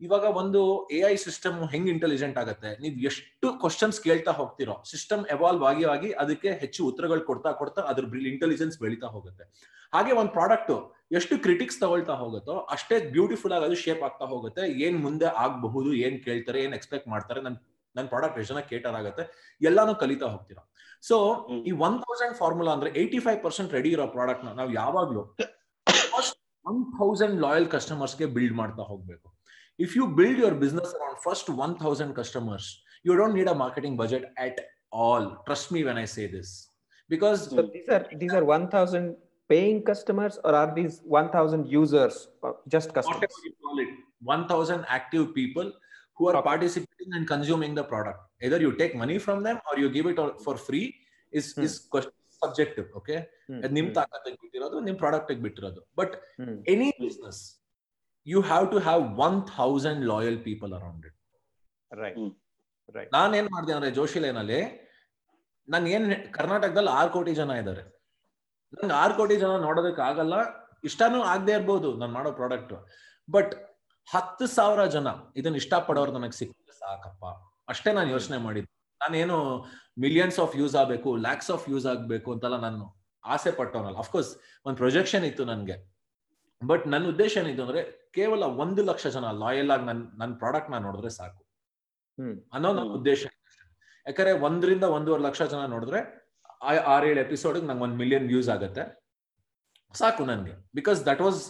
ಇವಾಗ ಒಂದು ಎ ಐ ಸಿಸ್ಟಮ್ ಹೆಂಗ್ ಇಂಟೆಲಿಜೆಂಟ್ ಆಗುತ್ತೆ? ನೀವು ಎಷ್ಟು ಕ್ವಶನ್ಸ್ ಕೇಳ್ತಾ ಹೋಗ್ತಿರೋ ಸಿಸ್ಟಮ್ ಎವಾಲ್ವ್ ಆಗಿ ಆಗಿ ಅದಕ್ಕೆ ಹೆಚ್ಚು ಉತ್ತರಗಳು ಕೊಡ್ತಾ ಕೊಡ್ತಾ ಅದ್ರ ಇಂಟೆಲಿಜೆನ್ಸ್ ಬೆಳೀತಾ ಹೋಗುತ್ತೆ. ಹಾಗೆ ಒಂದು ಪ್ರಾಡಕ್ಟ್ ಎಷ್ಟು ಕ್ರಿಟಿಕ್ಸ್ ತಗೊಳ್ತಾ ಹೋಗುತ್ತೋ ಅಷ್ಟೇ ಬ್ಯೂಟಿಫುಲ್ ಆಗಿ ಅದು ಶೇಪ್ ಆಗ್ತಾ ಹೋಗುತ್ತೆ. ಏನ್ ಮುಂದೆ ಆಗಬಹುದು ಏನ್ ಕೇಳ್ತಾರೆ ಏನ್ ಎಕ್ಸ್ಪೆಕ್ಟ್ ಮಾಡ್ತಾರೆ ನನ್ ನನ್ ಪ್ರಾಡಕ್ಟ್ ಎಷ್ಟು ಜನ ಕೇಟರ್ ಆಗುತ್ತೆ ಎಲ್ಲಾನು ಕಲಿತಾ ಹೋಗ್ತೀರಾ. ಸೊ ಈ ಒನ್ ತೌಸಂಡ್ ಫಾರ್ಮುಲಾ ಅಂದ್ರೆ ಏಯ್ಟಿ ಫೈವ್ ಪರ್ಸೆಂಟ್ ರೆಡಿ ಇರೋ ಪ್ರಾಡಕ್ಟ್ನ ನಾವು ಯಾವಾಗ್ಲೂ ಒನ್ ಥೌಸಂಡ್ ಲಾಯಲ್ ಕಸ್ಟಮರ್ಸ್ಗೆ ಬಿಲ್ಡ್ ಮಾಡ್ತಾ ಹೋಗ್ಬೇಕು if you build your business around first one thousand customers you don't need a marketing budget at all trust me when I say this because So these are these are 1,000 paying customers, or are these 1,000 users, or just customers? whatever you call it, 1000 active people who are Okay. participating and consuming the product. Either you take money from them or you give it all for free is, Hmm. is question subjective. Okay ಅದ್ ನಿಮ್ ತಾಕತ್ತಿಗೆ ಬಿಟ್ಟಿರೋದು ನಿಮ್ product ಬಿಟ್ಟಿರೋದು but. Any business you have to have one thousand loyal people around it right. ನಾನ್ ಏನ್ ಮಾಡಿದೆ ಅಂದ್ರೆ ಜೋಶಿ ಲೈನಲ್ಲಿ ನನ್ ಏನ್ ಕರ್ನಾಟಕದಲ್ಲಿ ಆರ್ ಕೋಟಿ ಜನ ಇದ್ದಾರೆ ನಂಗೆ ಆರ್ ಕೋಟಿ ಜನ ನೋಡೋದಕ್ಕೆ ಆಗಲ್ಲ ಇಷ್ಟನೂ ಆಗದೆ ಇರ್ಬೋದು ನಾನು ಮಾಡೋ ಪ್ರಾಡಕ್ಟ್ ಬಟ್ ಹತ್ತು ಸಾವಿರ ಜನ ಇದನ್ನ ಇಷ್ಟಪಡೋರು ನನಗೆ ಸಿಕ್ಕಿದ್ರೆ ಸಾಕಪ್ಪ. ಅಷ್ಟೇ ನಾನು ಯೋಚನೆ ಮಾಡಿದ್ದು. ನಾನೇನು ಮಿಲಿಯನ್ಸ್ ಆಫ್ ಯೂಸ್ ಆಗಬೇಕು ಲ್ಯಾಕ್ಸ್ ಆಫ್ ಯೂಸ್ ಆಗಬೇಕು ಅಂತೆಲ್ಲ ನಾನು ಆಸೆ ಪಟ್ಟವನಲ್ಲ. ಅಫ್ಕೋರ್ಸ್ ಒಂದು ಪ್ರೊಜೆಕ್ಷನ್ ಇತ್ತು ನನಗೆ. ಬಟ್ ನನ್ನ ಉದ್ದೇಶ ಏನಿತ್ತು ಅಂದ್ರೆ ಕೇವಲ ಒಂದು ಲಕ್ಷ ಜನ ಲಾಯಲ್ ಆಗಿ ನನ್ ನನ್ನ ಪ್ರಾಡಕ್ಟ್ ನಾನು ನೋಡಿದ್ರೆ ಸಾಕು. ಅನ್ನೋ ನನ್ನ. ಉದ್ದೇಶ. ಯಾಕಂದ್ರೆ ಒಂದರಿಂದ ಒಂದೂವರೆ ಲಕ್ಷ ಜನ ನೋಡಿದ್ರೆ ಆರೇಳು ಎಪಿಸೋಡ್ ನಂಗೆ ಒಂದು ಮಿಲಿಯನ್ ವ್ಯೂಸ್ ಆಗುತ್ತೆ. ಸಾಕು ನನಗೆ. Because that was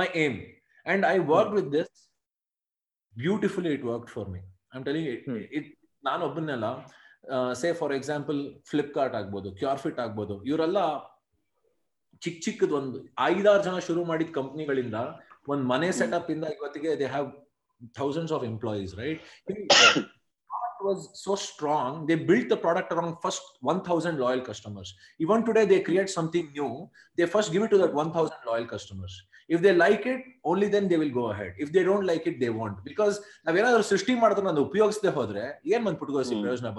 my aim and I work with this beautifully it work for me I'm telling. It ನಾನು ಒಬ್ಬನ್ನೆಲ್ಲ ಸೇ ಫಾರ್ ಎಕ್ಸಾಂಪಲ್ ಫ್ಲಿಪ್ಕಾರ್ಟ್ ಆಗ್ಬೋದು ಕ್ಯೂರ್ಫಿಟ್ ಆಗ್ಬೋದು ಇವರೆಲ್ಲ ಚಿಕ್ಕ ಚಿಕ್ಕದ್ ಒಂದು ಐದಾರು ಜನ ಶುರು ಮಾಡಿದ ಕಂಪ್ನಿಗಳಿಂದ ಒಂದ್ ಮನೆ ಸೆಟಪ್ ಇಂದ ಇವತ್ತಿಗೆ they have thousands of employees right was so strong they built the product around first one thousand loyal customers even today they create something new they first give it to that one thousand loyal customers if they like it only then they will go ahead if they don't like it they want because ನಾವೇನಾದ್ರೂ ಸೃಷ್ಟಿ ಮಾಡಿದ್ರೆ ನಾನು ಉಪಯೋಗಿಸದೆ ಹೋದ್ರೆ ಏನ್ ಬಂದ್ ಪುಟ್ಕೋಸಿ ಪ್ರಯೋಜನ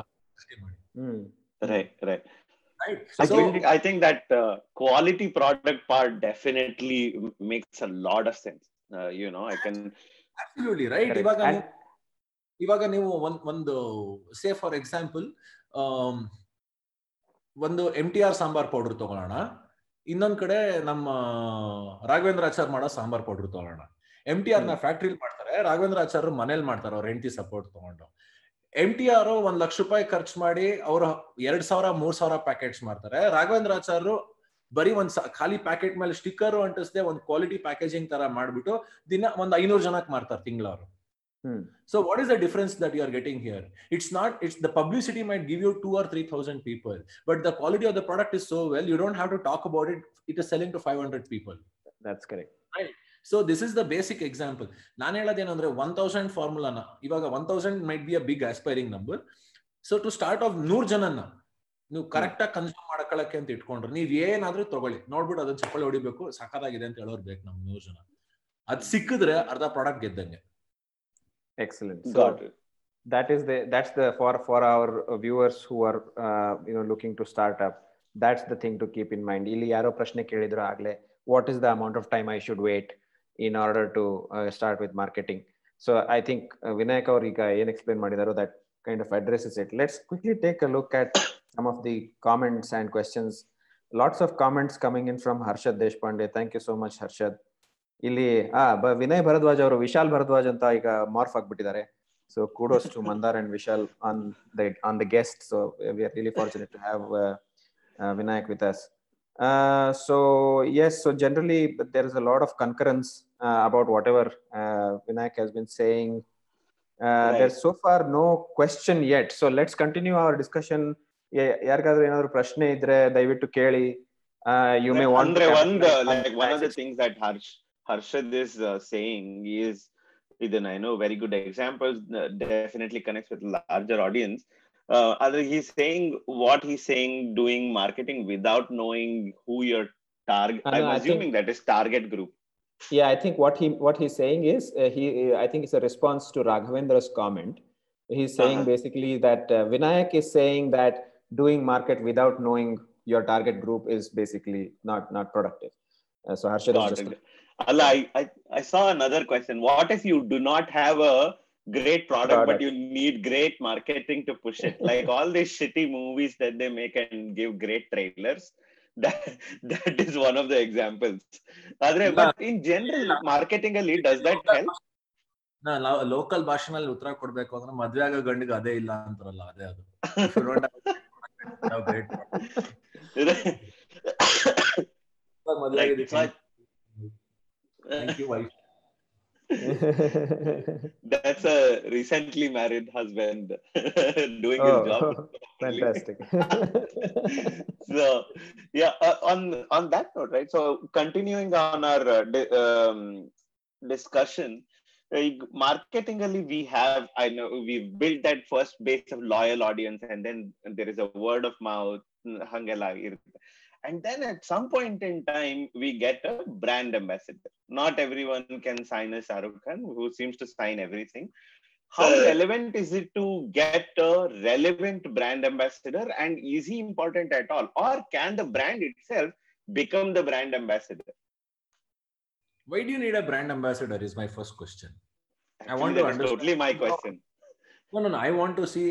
I think that quality product part definitely makes a lot of sense you know I can right ಇವಾಗ ನೀವು ಒಂದು ಸೇ ಫಾರ್ ಎಕ್ಸಾಂಪಲ್ ಒಂದು M T R sambar powder ತಗೊಳ್ಳೋಣ. ಇನ್ನೊಂದ್ ಕಡೆ ನಮ್ಮ ರಾಘವೇಂದ್ರ ಆಚಾರ್ ಮಾಡೋ ಸಾಂಬಾರ್ ಪೌಡರ್ ತಗೊಳ್ಳೋಣ. ಎಂ ಟಿ ಆರ್ನ ಫ್ಯಾಕ್ಟ್ರಿಲಿ ಮಾಡ್ತಾರೆ. ರಾಘವೇಂದ್ರ ಆಚಾರ್ ಮನೇಲಿ ಮಾಡ್ತಾರೆ. ಅವ್ರ ಎಂಟಿ ಸಪೋರ್ಟ್ ತಗೊಂಡು. ಎಂ ಟಿ ಆರ್ ಒಂದ್ ಲಕ್ಷ ರೂಪಾಯಿ ಖರ್ಚು ಮಾಡಿ ಅವ್ರ ಎರಡ್ ಸಾವಿರ ಮೂರ್ ಸಾವಿರ ಪ್ಯಾಕೆಟ್ಸ್ ಮಾಡ್ತಾರೆ ರಾಘವೇಂದ್ರ ಆಚಾರ್ಯರು ಬರೀ ಒಂದ್ ಖಾಲಿ ಪ್ಯಾಕೆಟ್ ಮೇಲೆ ಸ್ಟಿಕ್ಕರ್ ಅಂಟಿಸದೆ ಒಂದ್ ಕ್ವಾಲಿಟಿ ಪ್ಯಾಕೇಜಿಂಗ್ ತರ ಮಾಡ್ಬಿಟ್ಟು ದಿನ ಒಂದ್ ಐನೂರು ಜನಕ್ಕೆ ಮಾರ್ತಾರೆ ಅವರು so what is the difference that you are getting here it's not it's the publicity might give you two or three thousand people but the quality of the product is so well you don't have to talk about it it is selling to five hundred people that's correct So this is the basic example ನಾನು ಹೇಳೋದೇನಂದ್ರೆ one thousand ಫಾರ್ಮುಲಾನ ಇವಾಗ one thousand might be a big aspiring number so to start off ನೂರ್ ಜನನ ನೀವು correct ಆಗಿ consume ಮಾಡ್ಕೊಳಕ್ಕೆ ಅಂತ ಇಟ್ಕೊಂಡ್ರೆ. ನೀವ್ ಏನಾದ್ರೂ ತಗೊಳ್ಳಿ. ನೋಡ್ಬಿಟ್ಟು ಅದನ್ನ ಚಪ್ಪಳಿ ಹೊಡಿಬೇಕು. ಸಕ್ಕದಾಗಿದೆ ಅಂತ ಹೇಳೋರು ಬೇಕು ನಮ್ ನೂರ್ ಜನ. ಅದ್ ಸಿಕ್ಕಿದ್ರೆ ಅರ್ಧ product ಗೆದ್ದಂಗೆ. Excellent that is the that's the for for our viewers who are uh, you know looking to start up. That's the thing to keep in mind. ಇಲ್ಲಿ ಯಾರೋ ಪ್ರಶ್ನೆ ಕೇಳಿದ್ರು ಆಗ್ಲೇ what is the amount of time I should wait in order to start with marketing so I think Vinayak ಅವ್ರು ಈಗ ಏನ್ explain ಮಾಡಿದಾರೋ that kind of addresses it let's quickly take a look at some of the comments and questions lots of comments coming in from Harshad Deshpande thank you so much Harshad ಇಲ್ಲಿ ಆ ಬ ವಿನಯ್ ಭರದ್ವಾಜ್ ಅವರು ವಿಶಾಲ್ ಭರದ್ವಾಜ್ ಅಂತ ಈಗ morph ಆಗ್ಬಿಟ್ಟಿದ್ದಾರೆ so kudos to Mandar and Vishal on the on the guest. So we are really fortunate to have uh, uh, Vinayak with us. Uh, so yes, so generally there is a lot of concurrence uh, about whatever uh, Vinayak has been saying. Uh, Right. There's so far no question yet. So let's continue our discussion. ಯಾ- ಯಾರಿಗಾದ್ರೂ ಏನಾದ್ರು ಪ್ರಶ್ನೆ ಇದ್ರೆ ದಯವಿಟ್ಟು ಕೇಳಿ you may want Andre, one the, like one of the things that Harsh Harshad is uh, saying is even I know very good examples uh, definitely connects with larger audience. Uh, other he's saying what he's saying doing marketing without knowing who your target. I know, I'm I assuming that is target group. Yeah, I think what he what he's saying is uh, he I think it's a response to Raghavendra's comment. He's saying Uh-huh. basically that uh, Vinayak is saying that doing market without knowing your target group is basically not not productive. Uh, so Harshad is just it. Allah, I, I, I saw another question. What if you do not have a great product, but you need great marketing to push it? Like all these shitty movies that they make and give great trailers. That is one of the examples ಆದ್ರೆ but in general marketing ಅಲ್ಲಿ does that help local ಭಾಷೆನಲ್ಲಿ ಉತ್ತರ ಕೊಡ್ಬೇಕು ಅಂದ್ರೆ ಮದ್ವೆ ಆಗೋ ಗಂಡಿಗೆ ಅದೇ ಇಲ್ಲ ಅಂತಾರಲ್ಲ ಅದೇ ಅದು. ಮದ್ವೆ ಆಗಿದೆ That's a recently married husband doing his job. oh, fantastic. so yeah uh, on on that note right so continuing on our uh, di- um, discussion like marketingally we have i know we've built that first base of loyal audience and then there is a word of mouth hangela and then at some point in time we get a brand ambassador not everyone can sign a Shah Rukh Khan who seems to sign everything how relevant is it to get a relevant brand ambassador and is he important at all or can the brand itself become the brand ambassador Why do you need a brand ambassador? Is my first question. I Actually, want to understand- totally my question No, no, no. I want to see.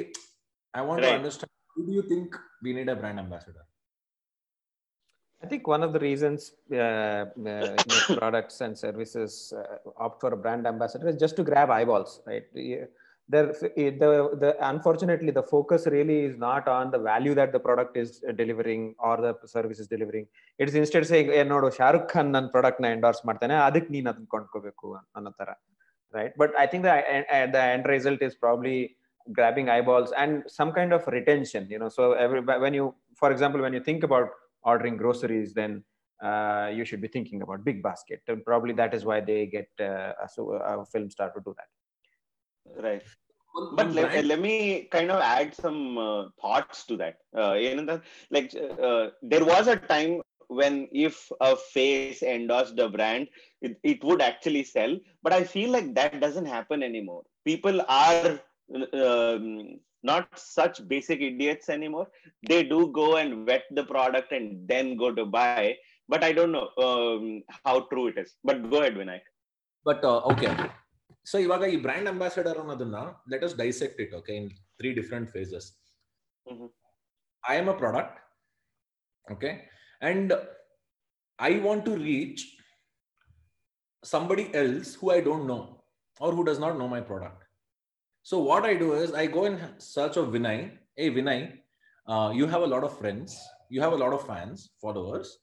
I want Right. to understand. Who do you think we need a brand ambassador? I think one of the reasons uh, uh, you know, products and services uh, opt for a brand ambassador is just to grab eyeballs, right? Yeah. There, the, the unfortunately the focus really is not on the value that the product is delivering or the service is delivering. It's instead saying, "ಏ ನೋಡು ಶಾರುಖ್ ಖಾನ್ ನನ್ನ product ನ endorse ಮಾಡ್ತಾನೆ ಅದಕ್ಕೆ ನೀನು ಅದನ್ನ ಕೊಂಡ್ಕೋಬೇಕು ಅನ್ನೋ ತರ right but i think the uh, the end result is probably grabbing eyeballs and some kind of retention you know so every when you for example when you think about ordering groceries, then uh, you should be thinking about BigBasket. And probably that is why they get uh, a, a, film star to do that. Right. But let, let me kind of add some uh, thoughts to that. Uh, like uh, uh, there was a time when if a face endorsed a brand it, it would actually sell. But i feel like that doesn't happen anymore. People are uh, um, not such basic idiots anymore they do go and vet the product and then go to buy but i don't know um, how true it is but go ahead vinayak but okay so ಇವಾಗ ಈ brand ambassador ಅನ್ನೋದನ್ನ let us dissect it okay in three different phases Mhm. I am a product okay and I want to reach somebody else who I don't know or who does not know my product. So what I do is I go in search of Vinay. Hey Vinay, uh, you have a lot of friends, you have a lot of fans, followers,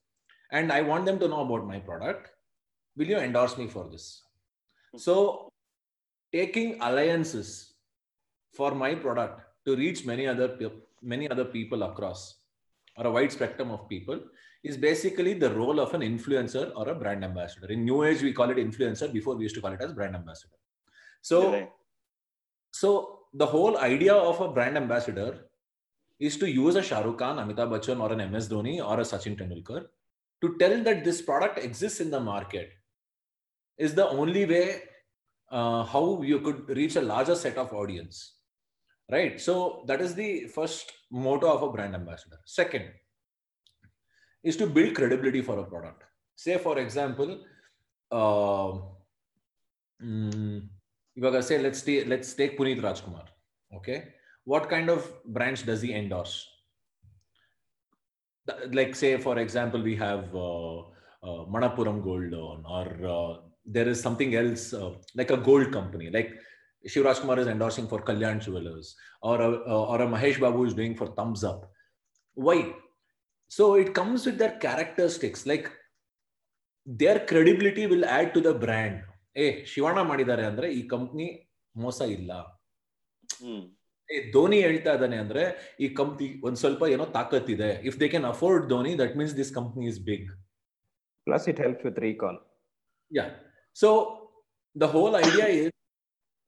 and I want them to know about my product. Will you endorse me for this? So taking alliances for my product to reach many other pe- many other people across or a wide spectrum of people is basically the role of an influencer or a brand ambassador. In New Age, we call it influencer. Before, we used to call it as brand ambassador. So, Right. So the whole idea of a brand ambassador is to use a Shah Rukh Khan, Amitabh Bachchan, or an MS Dhoni, or a Sachin Tendulkar to tell that this product exists in the market. Is the only way uh, how you could reach a larger set of audience, right? So that is the first motto of a brand ambassador. Second is to build credibility for a product. Say, for example, uh, mm, ಇವಾಗ say let's take Puneeth Rajkumar. Okay, what kind of brands does he endorse? Like, say, for example, we have uh, uh, Manappuram Gold or uh, there is something else, like a gold company, like Shivraj Kumar is endorsing for Kalyan Jewelers, or or a Mahesh Babu is doing for Thums Up. Why? So it comes with their characteristics, like their credibility will add to the brand ಏ ಶಿವಣ್ಣ ಮಾಡಿದ್ದಾರೆ ಅಂದ್ರೆ ಈ company ಮೋಸ ಇಲ್ಲ. ಏ ಧೋನಿ ಹೇಳ್ತಾ ಇದ್ದಾನೆ ಅಂದ್ರೆ ಈ ಕಂಪ್ನಿ ಒಂದ್ ಸ್ವಲ್ಪ ಏನೋ ತಾಕತ್ತಿದೆ. If they can afford Dhoni that means this company is big plus it help with recall yeah so the whole idea is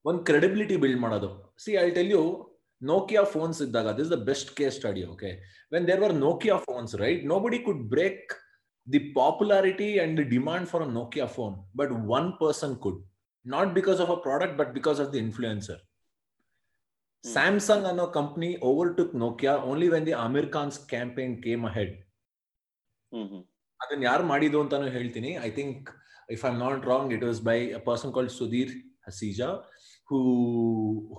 ಒಂದು ಕ್ರೆಡಿಬಿಲಿಟಿ ಬಿಲ್ಡ್ ಮಾಡೋದು. See I tell you Nokia phones ಇದ್ದಾಗ this the best case study okay when there were Nokia phones right nobody could break the popularity and the demand for a Nokia phone, but one person could, not because of a product, but because of the influencer. Hmm. Samsung and a company overtook Nokia only when the Amir Khan's campaign came ahead. Mm-hmm. ಅದನ್ನ ಯಾರು ಮಾಡಿದ್ದು ಅಂತಾನು ಹೇಳ್ತೀನಿ. I think if I not wrong it was by a person called Sudhir ಹಸೀಜಾ who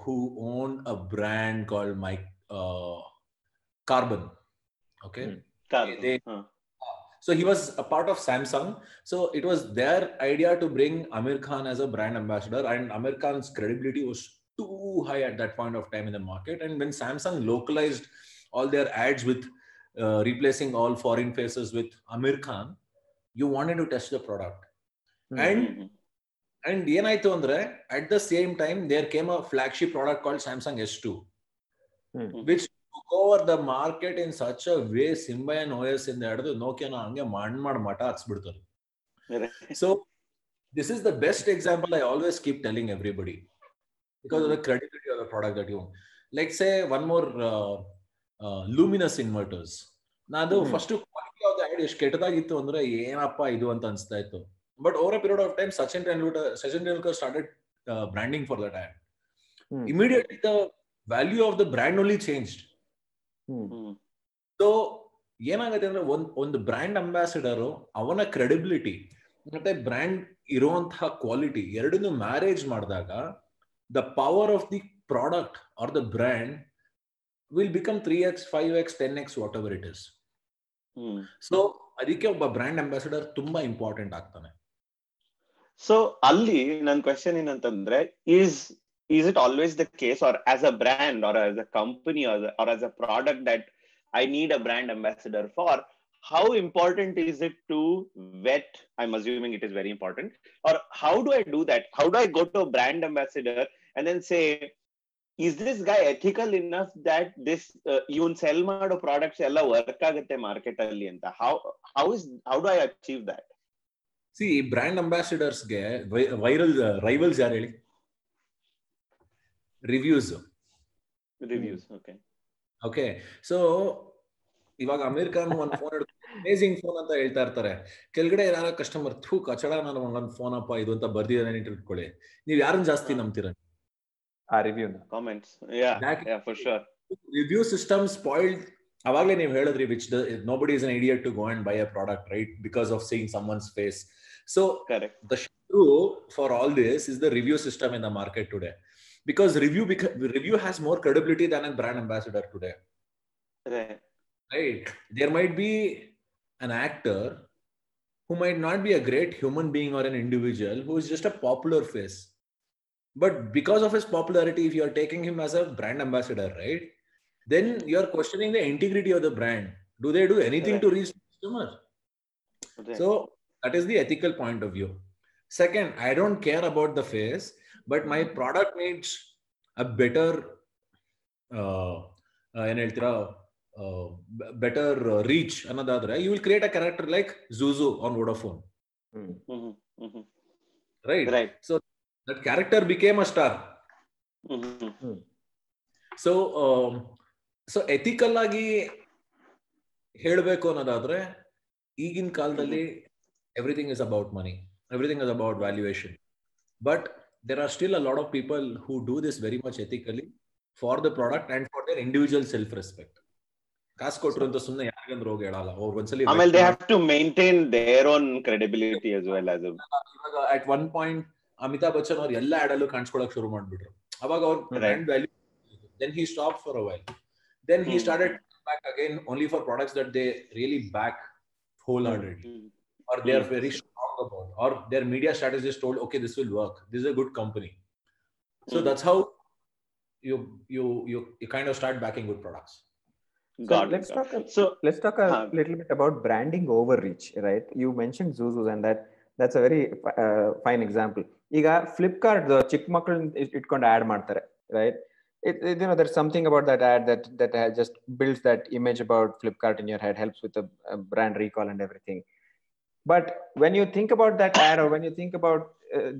who own a brand called Karbonn. Carbon okay hmm. so he was a part of samsung so it was their idea to bring amir khan as a brand ambassador and amir khan's credibility was too high at that point of time in the market and when samsung localized all their ads with uh, replacing all foreign faces with amir khan you wanted to test the product and hmm hmm. and ಏನಾಯ್ತು ಅಂದ್ರೆ at the same time there came a flagship product called samsung s2 Hmm. which Over the market in such a way Symbian OS ಇಂದ ಹಿಡಿದು ನೋಕಿಯಾನ ಹಂಗೆ ಮಣ್ಣ ಮಾಡಿ ಮಠ ಹಚ್ಬಿಡ್ತಾರೆ so this is the best example I always keep telling everybody because of the credibility of the product that you like say one more Luminous inverters ನಾನು first quality of the ಎಷ್ಟು ಕೆಟ್ಟದಾಗಿತ್ತು ಅಂದ್ರೆ ಏನಪ್ಪ ಇದು ಅಂತ ಅನಿಸ್ತಾ ಇತ್ತು. But over a period of time Sachin Tendulkar Sachin Tendulkar started branding for that time immediately the value of the brand only changed so ಏನಾಗುತ್ತೆ ಅಂದ್ರೆ ಒಂದ್ ಒಂದು ಬ್ರ್ಯಾಂಡ್ ಅಂಬಾಸಿಡರ್ ಅವನ ಕ್ರೆಡಿಬಿಲಿಟಿ ಮತ್ತೆ ಬ್ರ್ಯಾಂಡ್ ಇರುವಂತಹ ಕ್ವಾಲಿಟಿ ಎರಡನ್ನು ಮ್ಯಾರೇಜ್ ಮಾಡಿದಾಗ the power of the product or the brand will become three x five x ten x whatever it is hmm. So ಅದಕ್ಕೆ ಒಬ್ಬ ಬ್ರ್ಯಾಂಡ್ ಅಂಬಾಸಿಡರ್ ತುಂಬಾ ಇಂಪಾರ್ಟೆಂಟ್ ಆಗ್ತಾನೆ. ಸೊ ಅಲ್ಲಿ ನನ್ನ ಕ್ವೆಶನ್ ಏನಂತಂದ್ರೆ is is it always the case R as a brand R as a company R as a product that I need a brand ambassador for how important is it to vet i'm assuming it is very important or how do i do that how do i go to a brand ambassador and then say is this guy ethical enough that this uh, even cell ಮಾಡೋ products ಎಲ್ಲ work ಆಗುತ್ತೆ market ಅಲ್ಲಿ ಅಂತ how how is how do i achieve that C brand ಅಂಬಾಸಿಡರ್ಸ್ಗೆ viral rivals ಯಾರು ಹೇಳಿ reviews reviews okay okay so ಇವಾಗ ಅಮೀರ್ ಖಾನ್ ಒಂದ್ phone amazing phone ಅಂತ ಹೇಳ್ತಾ ಇರ್ತಾರೆ. ಕೆಳಗಡೆ ಯಾರ ಕಸ್ಟಮರ್ ಥೂ ಕಚಡ ನಾನು ಒಂದೊಂದು ಫೋನ್ ಅಪ್ಪ ಇದು ಅಂತ ಬರ್ದಿದ್ದಾನೆ ಇಟ್ಕೊಳ್ಳಿ. ನೀವ್ ಯಾರನ್ನ ಜಾಸ್ತಿ ನಂಬ್ತೀರ? ಆ review comments review system spoiled ಅವಾಗಲೇ ನೀವು ಹೇಳಿದ್ರಿ which nobody is an idiot to go and buy a product right because of seeing someone's face so the the for all this is the review review system in the market today. Because review review has more credibility than a brand ambassador today. Right. Right. There might be an actor who might not be a great human being or an individual who is just a popular face. But because of his popularity if you are taking him as a brand ambassador right then you are questioning the integrity of the brand. Do they do anything to reach the customer right. so that is the ethical point of view. Second, I don't care about the face, but my product needs a better, uh, uh, ಏನ್ ಹೇಳ್ತೀರಾ better reach ಅನ್ನೋದಾದ್ರೆ you will create a character like Zoozoo on Vodafone. Right so that character became a star. So so ethical ಆಗಿ ಹೇಳಬೇಕು ಅನ್ನೋದಾದ್ರೆ ಈಗಿನ ಕಾಲದಲ್ಲಿ everything is about money everything is about valuation but there are still a lot of people who do this very much ethically for the product and for there individual self respect ಕಾಸು ಕೊಟ್ರು ಅಂತ ಸುಮ್ಮನೆ ಯಾರಿಗಂದ್ರೆ ಹೋಗಿ ಹೇಳಲ್ಲ ಅವ್ರು ಒಂದ್ಸಲಿ ಆಮೇಲೆ they have to maintain their own credibility as well as a ಇವಾಗ at one point Amitabh Bachchan ಅವ್ರು ಎಲ್ಲ ಆಡಲ್ಲೂ ಕಾಣಿಸ್ಕೊಳಕ್ ಶುರು ಮಾಡ್ಬಿಟ್ರು ಅವಾಗ ಅವ್ರ Right. Brand value then he stop for a while then he Hmm. Started back again only for products that they really back hole hearted Mhm. or they are Hmm. about or their media strategist told okay this will work. This is a good company. So mm-hmm. that's how you you you you kind of start backing good products. So let's talk so let's talk a little bit about branding overreach right? You mentioned ZooZoos and that that's a very uh, fine example. ಈಗ Flipkart the ಮಕ್ಕಳನ್ನ ಇಟ್ಕೊಂಡು ad ಮಾಡ್ತಾರೆ right it, right? you know there's something about that ad that that uh, just builds that image about flipkart in your head helps with the uh, brand recall and everything. But when you think about that ad when you think about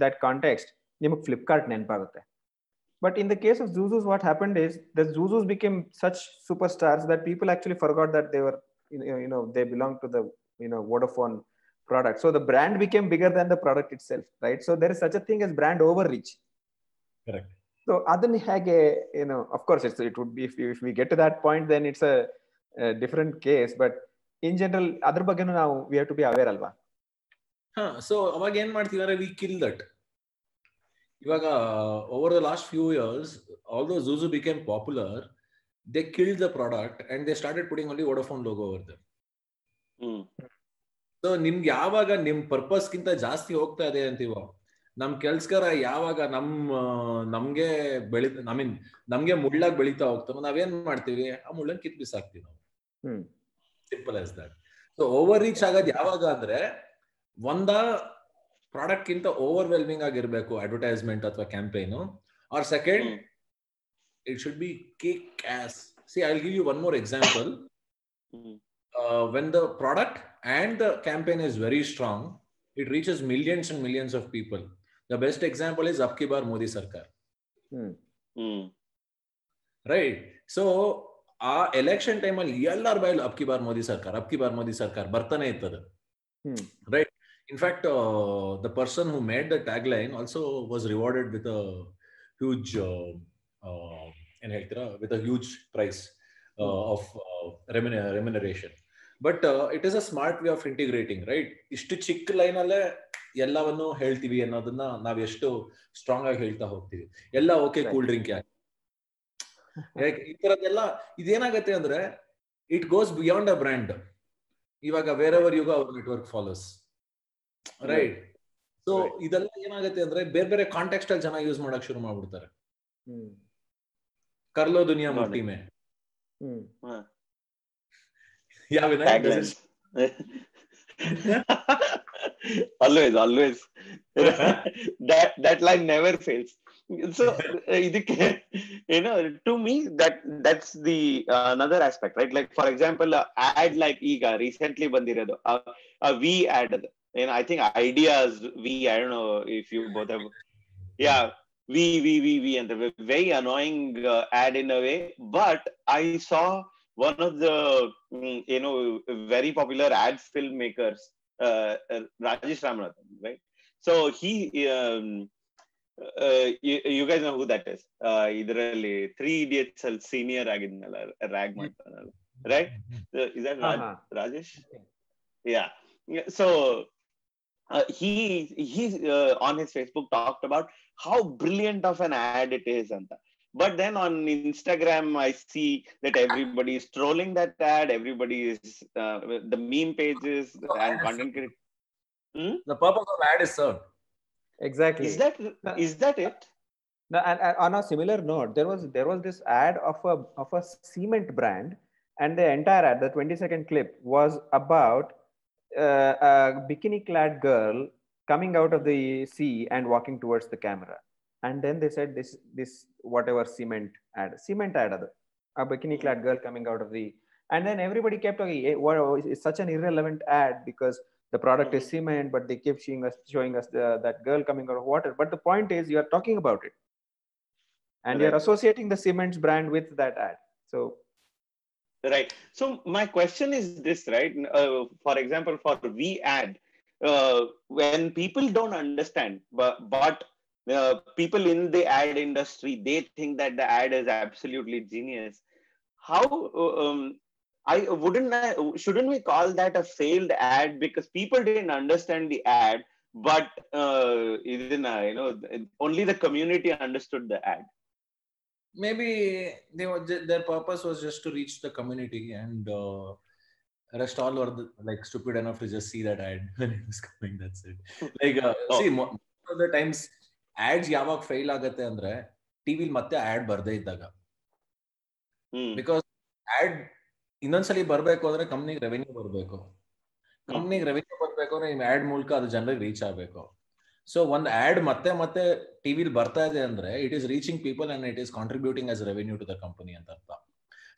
that context ನಿಮಗೆ Flipkart ನೆನಪಾಗುತ್ತೆ But in the case of ZooZoos, what happened is the ZooZoos became such superstars that people actually forgot that they were, you know, they belong to the, you know, Vodafone product. So the brand became bigger than the product itself, right? So there is such a thing as brand overreach. Correct. So other than Hage, you know, of course, it's, it would be if, we get to that point, then it's a different case. But in general ಅದ್ರ ಬಗ್ಗೆನೂ ನಾವು we have to be aware ಅಲ್ವಾ? ಹಾ so ಅವಾಗ ಏನ್ ಮಾಡ್ತೀವಿ ಅಂದ್ರೆ we kill that ಇವಾಗ over the last few years although Zoozoo became popular they kill the product and they started putting only Vodafone logo over the so ನಿಮ್ಗೆ ಯಾವಾಗ ನಿಮ್ ಪರ್ಪಸ್ ಗಿಂತ ಜಾಸ್ತಿ ಹೋಗ್ತಾ ಇದೆ ಅಂತೀವೋ ನಮ್ ಕೆಲ್ಸಗಾರ ಯಾವಾಗ ನಮ್ ನಮ್ಗೆ ಬೆಳಿ ಐ ಮೀನ್ ನಮ್ಗೆ ಮುಳ್ಳಾಗಿ ಬೆಳಿತಾ ಹೋಗ್ತಾವ ನಾವೇನ್ ಮಾಡ್ತೀವಿ? ಆ ಮುಳ್ಳನ್ ಕಿತ್ ಬಿಸಾಕ್ತಿವಿ ನಾವು. ಹ್ಮ್. Simple as that so over reach ಆಗೋದು ಯಾವಾಗ ಅಂದ್ರೆ ಒಂದ ಪ್ರಾಡಕ್ಟ್ ಗಿಂತ ಓವರ್ವೆಲ್ಮಿಂಗ್ ಆಗಿರ್ಬೇಕು ಅಡ್ವರ್ಟೈಸ್ಮೆಂಟ್ ಅಥವಾ campaign or second mm, it should be kick as see I give you one more example mm, uh, when the product and the campaign is very strong, it reaches millions and millions of people. The best example is Abki Bar Modi Sarkar, ಆ election ಟೈಮಲ್ಲಿ ಎಲ್ಲರ ಬಾಯಲ್ಲಿ ಅಬ್ಕಿ ಬಾರ್ ಮೋದಿ ಸರ್ಕಾರ ಅಬ್ಕಿ ಬಾರ್ ಮೋದಿ ಸರ್ಕಾರ ಬರ್ತಾನೆ ಇರ್ತದೆ. Right in fact the person who made the tag line also was rewarded with a huge ಏನ್ ಹೇಳ್ತೀರಾ? With a huge price of remuneration but it is a smart way of integrating right ಇಷ್ಟು ಚಿಕ್ಕ line ಅಲ್ಲೇ ಎಲ್ಲವನ್ನು ಹೇಳ್ತೀವಿ ಅನ್ನೋದನ್ನ ನಾವ್ ಎಷ್ಟು ಸ್ಟ್ರಾಂಗ್ ಆಗಿ ಹೇಳ್ತಾ ಹೋಗ್ತೀವಿ. ಎಲ್ಲ ಓಕೆ. ಕೂಲ್ ಡ್ರಿಂಕ್ ಯಾಕೆ? ಈ ತರದ್ದೆಲ್ಲ ಇದೇನಾಗತ್ತೆ ಅಂದ್ರೆ it goes beyond a brand ಇವಾಗ ವೇರ್ ಎವರ್ ಯುಗ ಅವ್ರ ನೆಟ್ವರ್ಕ್ ಫಾಲೋಸ್ ರೈಟ್ ಸೊ ಇದೆಲ್ಲ ಏನಾಗುತ್ತೆ ಅಂದ್ರೆ ಬೇರೆ ಬೇರೆ ಕಾಂಟೆಕ್ಸ್ಟ್ ಅಲ್ಲಿ ಜನ ಯೂಸ್ ಮಾಡಕ್ ಶುರು ಮಾಡ್ಬಿಡ್ತಾರೆ ಹ್ಮ್. ಕರ್ಲೋ ದುನಿಯಾ. ಮುಟ್ಟಿ ಮೇ. ಯಾವ taglines. always, always. that that line never fails. So, uh, ಇದಕ್ಕೆ, you know, to me, that that's the uh, another aspect, right? Like, for example, uh, ad like ಈಗ recently ಬಂದಿರೋದು uh, uh, we ad ಅದು. You know, I think ideas we I don't know if you both have yeah we we we we and the very annoying uh, ad in a way but i saw one of the mm, you know very popular ad filmmakers uh, uh, rajesh ramanathan right so he um, uh, you, you guys know who that is uh, ಇದರಲ್ಲಿ three idiots ಅಲ್ಲಿ senior ಆಗಿದ್ನಲ್ಲ rag ಮಾಡ್ತಾನಲ್ಲ right Uh, is that Raj, ಹಾ, ಹಾ. Rajesh? Yeah. Yeah, So uh, he he uh, on his Facebook talked about how brilliant of an ad it is, and but then on Instagram I see that everybody is trolling that ad. Everybody is uh, the meme pages and content creators. the purpose of ad is served Exactly. Is that is that it? No, and, and on a similar note, there was there was this ad of a of a cement brand, and the entire ad, the 20 second clip, was about uh, a bikini clad girl coming out of the sea and walking towards the camera. And then they said this this whatever cement ad, cement ad, adu. a bikini clad girl coming out of the, and then everybody kept talking. "Eh, What it's such an irrelevant ad because the product is cement, but they keep showing us showing us the, that girl coming out of water. But the point is, you are talking about it and you're associating the cement brand with that ad. So Right. So my question is this, right? Uh, for example, for Vi ad, uh, when people don't understand, but but uh, people in the ad industry they think that the ad is absolutely genius. How uh, um, I wouldn't I, shouldn't we call that a failed ad because people didn't understand the ad, but uh, even uh, you know only the community understood the ad. maybe they were ju- their purpose was just to reach the community and uh, rest all were the- like stupid enough to just see that ad when it was coming that's it like uh, Oh. see mo- most of the times ads ಯಾವಾಗ file ಆಗತ್ತೆ ಅಂದ್ರೆ ಟಿವಿಲ್ ಮತ್ತೆ add ಬರ್ದೇ ಇದ್ದಾಗ Hmm. Because add ಇನ್ನೊಂದ್ಸಲಿ ಬರಬೇಕು ಅಂದ್ರೆ ಕಂಪ್ನಿಗೆ revenue ಬರ್ಬೇಕು. ಕಂಪ್ನಿಗೆ ರೆವೆನ್ಯೂ ಬರ್ಬೇಕು ಅಂದ್ರೆ ನಿಮ್ ಆಡ್ ಮೂಲಕ ಅದು ಜನರಿಗೆ ರೀಚ್ ಆಗ್ಬೇಕು. ಸೊ ಒಂದು ಆಡ್ ಮತ್ತೆ ಮತ್ತೆ ಟಿವಿಲಿ ಬರ್ತಾ ಇದೆ ಅಂದ್ರೆ it is reaching people and it is contributing as revenue to the company ಅಂತ ಅರ್ಥ.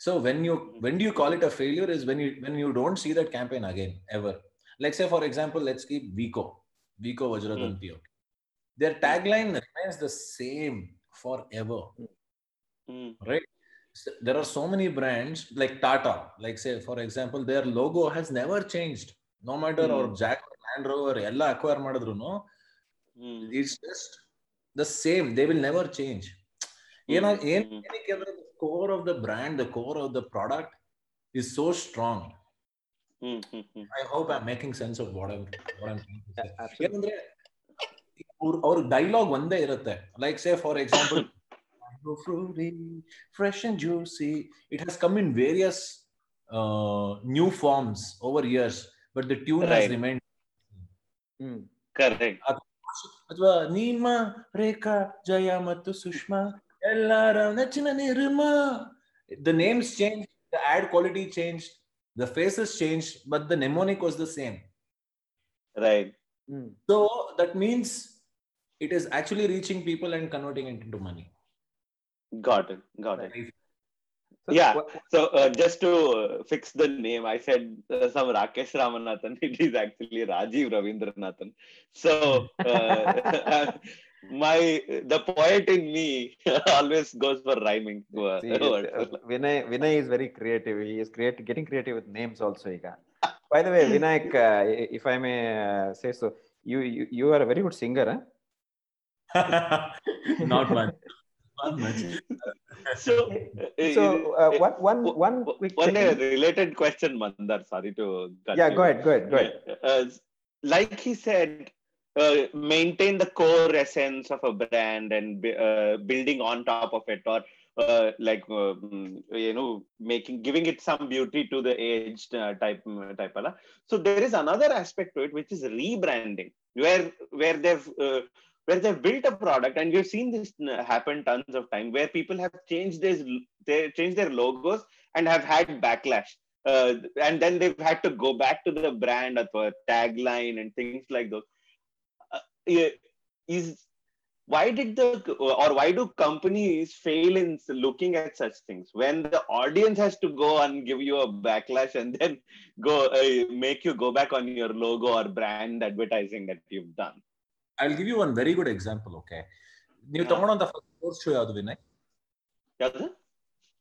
So when you when you call it a failure is when you when you don't see that campaign again ever like say for example let's keep Vicco Vicco Vajradanti their tag line remains the same forever So there are so many brands like tata like say for example their logo has never changed no matter Hmm. or jack land rover ಎಲ್ಲ acquire ಮಾಡಿದ್ರು Mm. it's just the same they will never change ಏನ ಏನ್ Mm. ಏನಕ್ಕೆ ಅಂದ್ರೆ the core of the brand the core of the product is so strong Mm. Mm. Mm. i hope i'm making sense of what i'm what i'm trying to say Absolutely. ಏನಂದ್ರೆ ಅವ್ರ ಅವ್ರ dialogue ಒಂದೇ ಇರುತ್ತೆ like say for example Frooti, fresh and juicy. It has come in various uh, new forms over years, but the tune has remained. Correct. The names changed, the ad quality changed, the faces changed, but the mnemonic was the same. Right. So that means it is actually reaching people and converting it into money. Got it. Got it. So Yeah. wha- So uh, just to uh, fix the name, I said uh, some Rakesh Ramanathan. It is actually Rajiv Ravindranathan. So uh, my the poet in me always goes for rhyming. Uh, See, words. uh, Vinay, Vinay is very creative. He is create, getting creative with names also. Iga. By the way, Vinayak, uh, if I may uh, say so, you, you you are a very good singer. Huh? Not much. Not much. so, So uh, uh, one one one quick one uh, related question, Mandar. Sorry to cut Yeah, you. go ahead, go ahead, go ahead. Uh, like he said, uh, maintain the core essence of a brand and bu- uh, building on top of it, or uh, like uh, mm, you know, making giving it some beauty to the aged uh, type mm, type. ala. So there is another aspect to it, which is rebranding, where where they've uh, where they've built a product, and we've seen this happen tons of time, where people have changed their changed their logos and have had backlash uh, and then they've had to go back to the brand or tagline and things like those. Uh, is why did the or why do companies fail in looking at such things when the audience has to go and give you a backlash and then go uh, make you go back on your logo or brand advertising that you've done? I'll give you one very good example, okay? ನೀವು ಹಾ. ತಗೊಂಡಂತ sports shoe ಯಾವ್ದು ವಿನಯ್ ಯಾವ್ದು?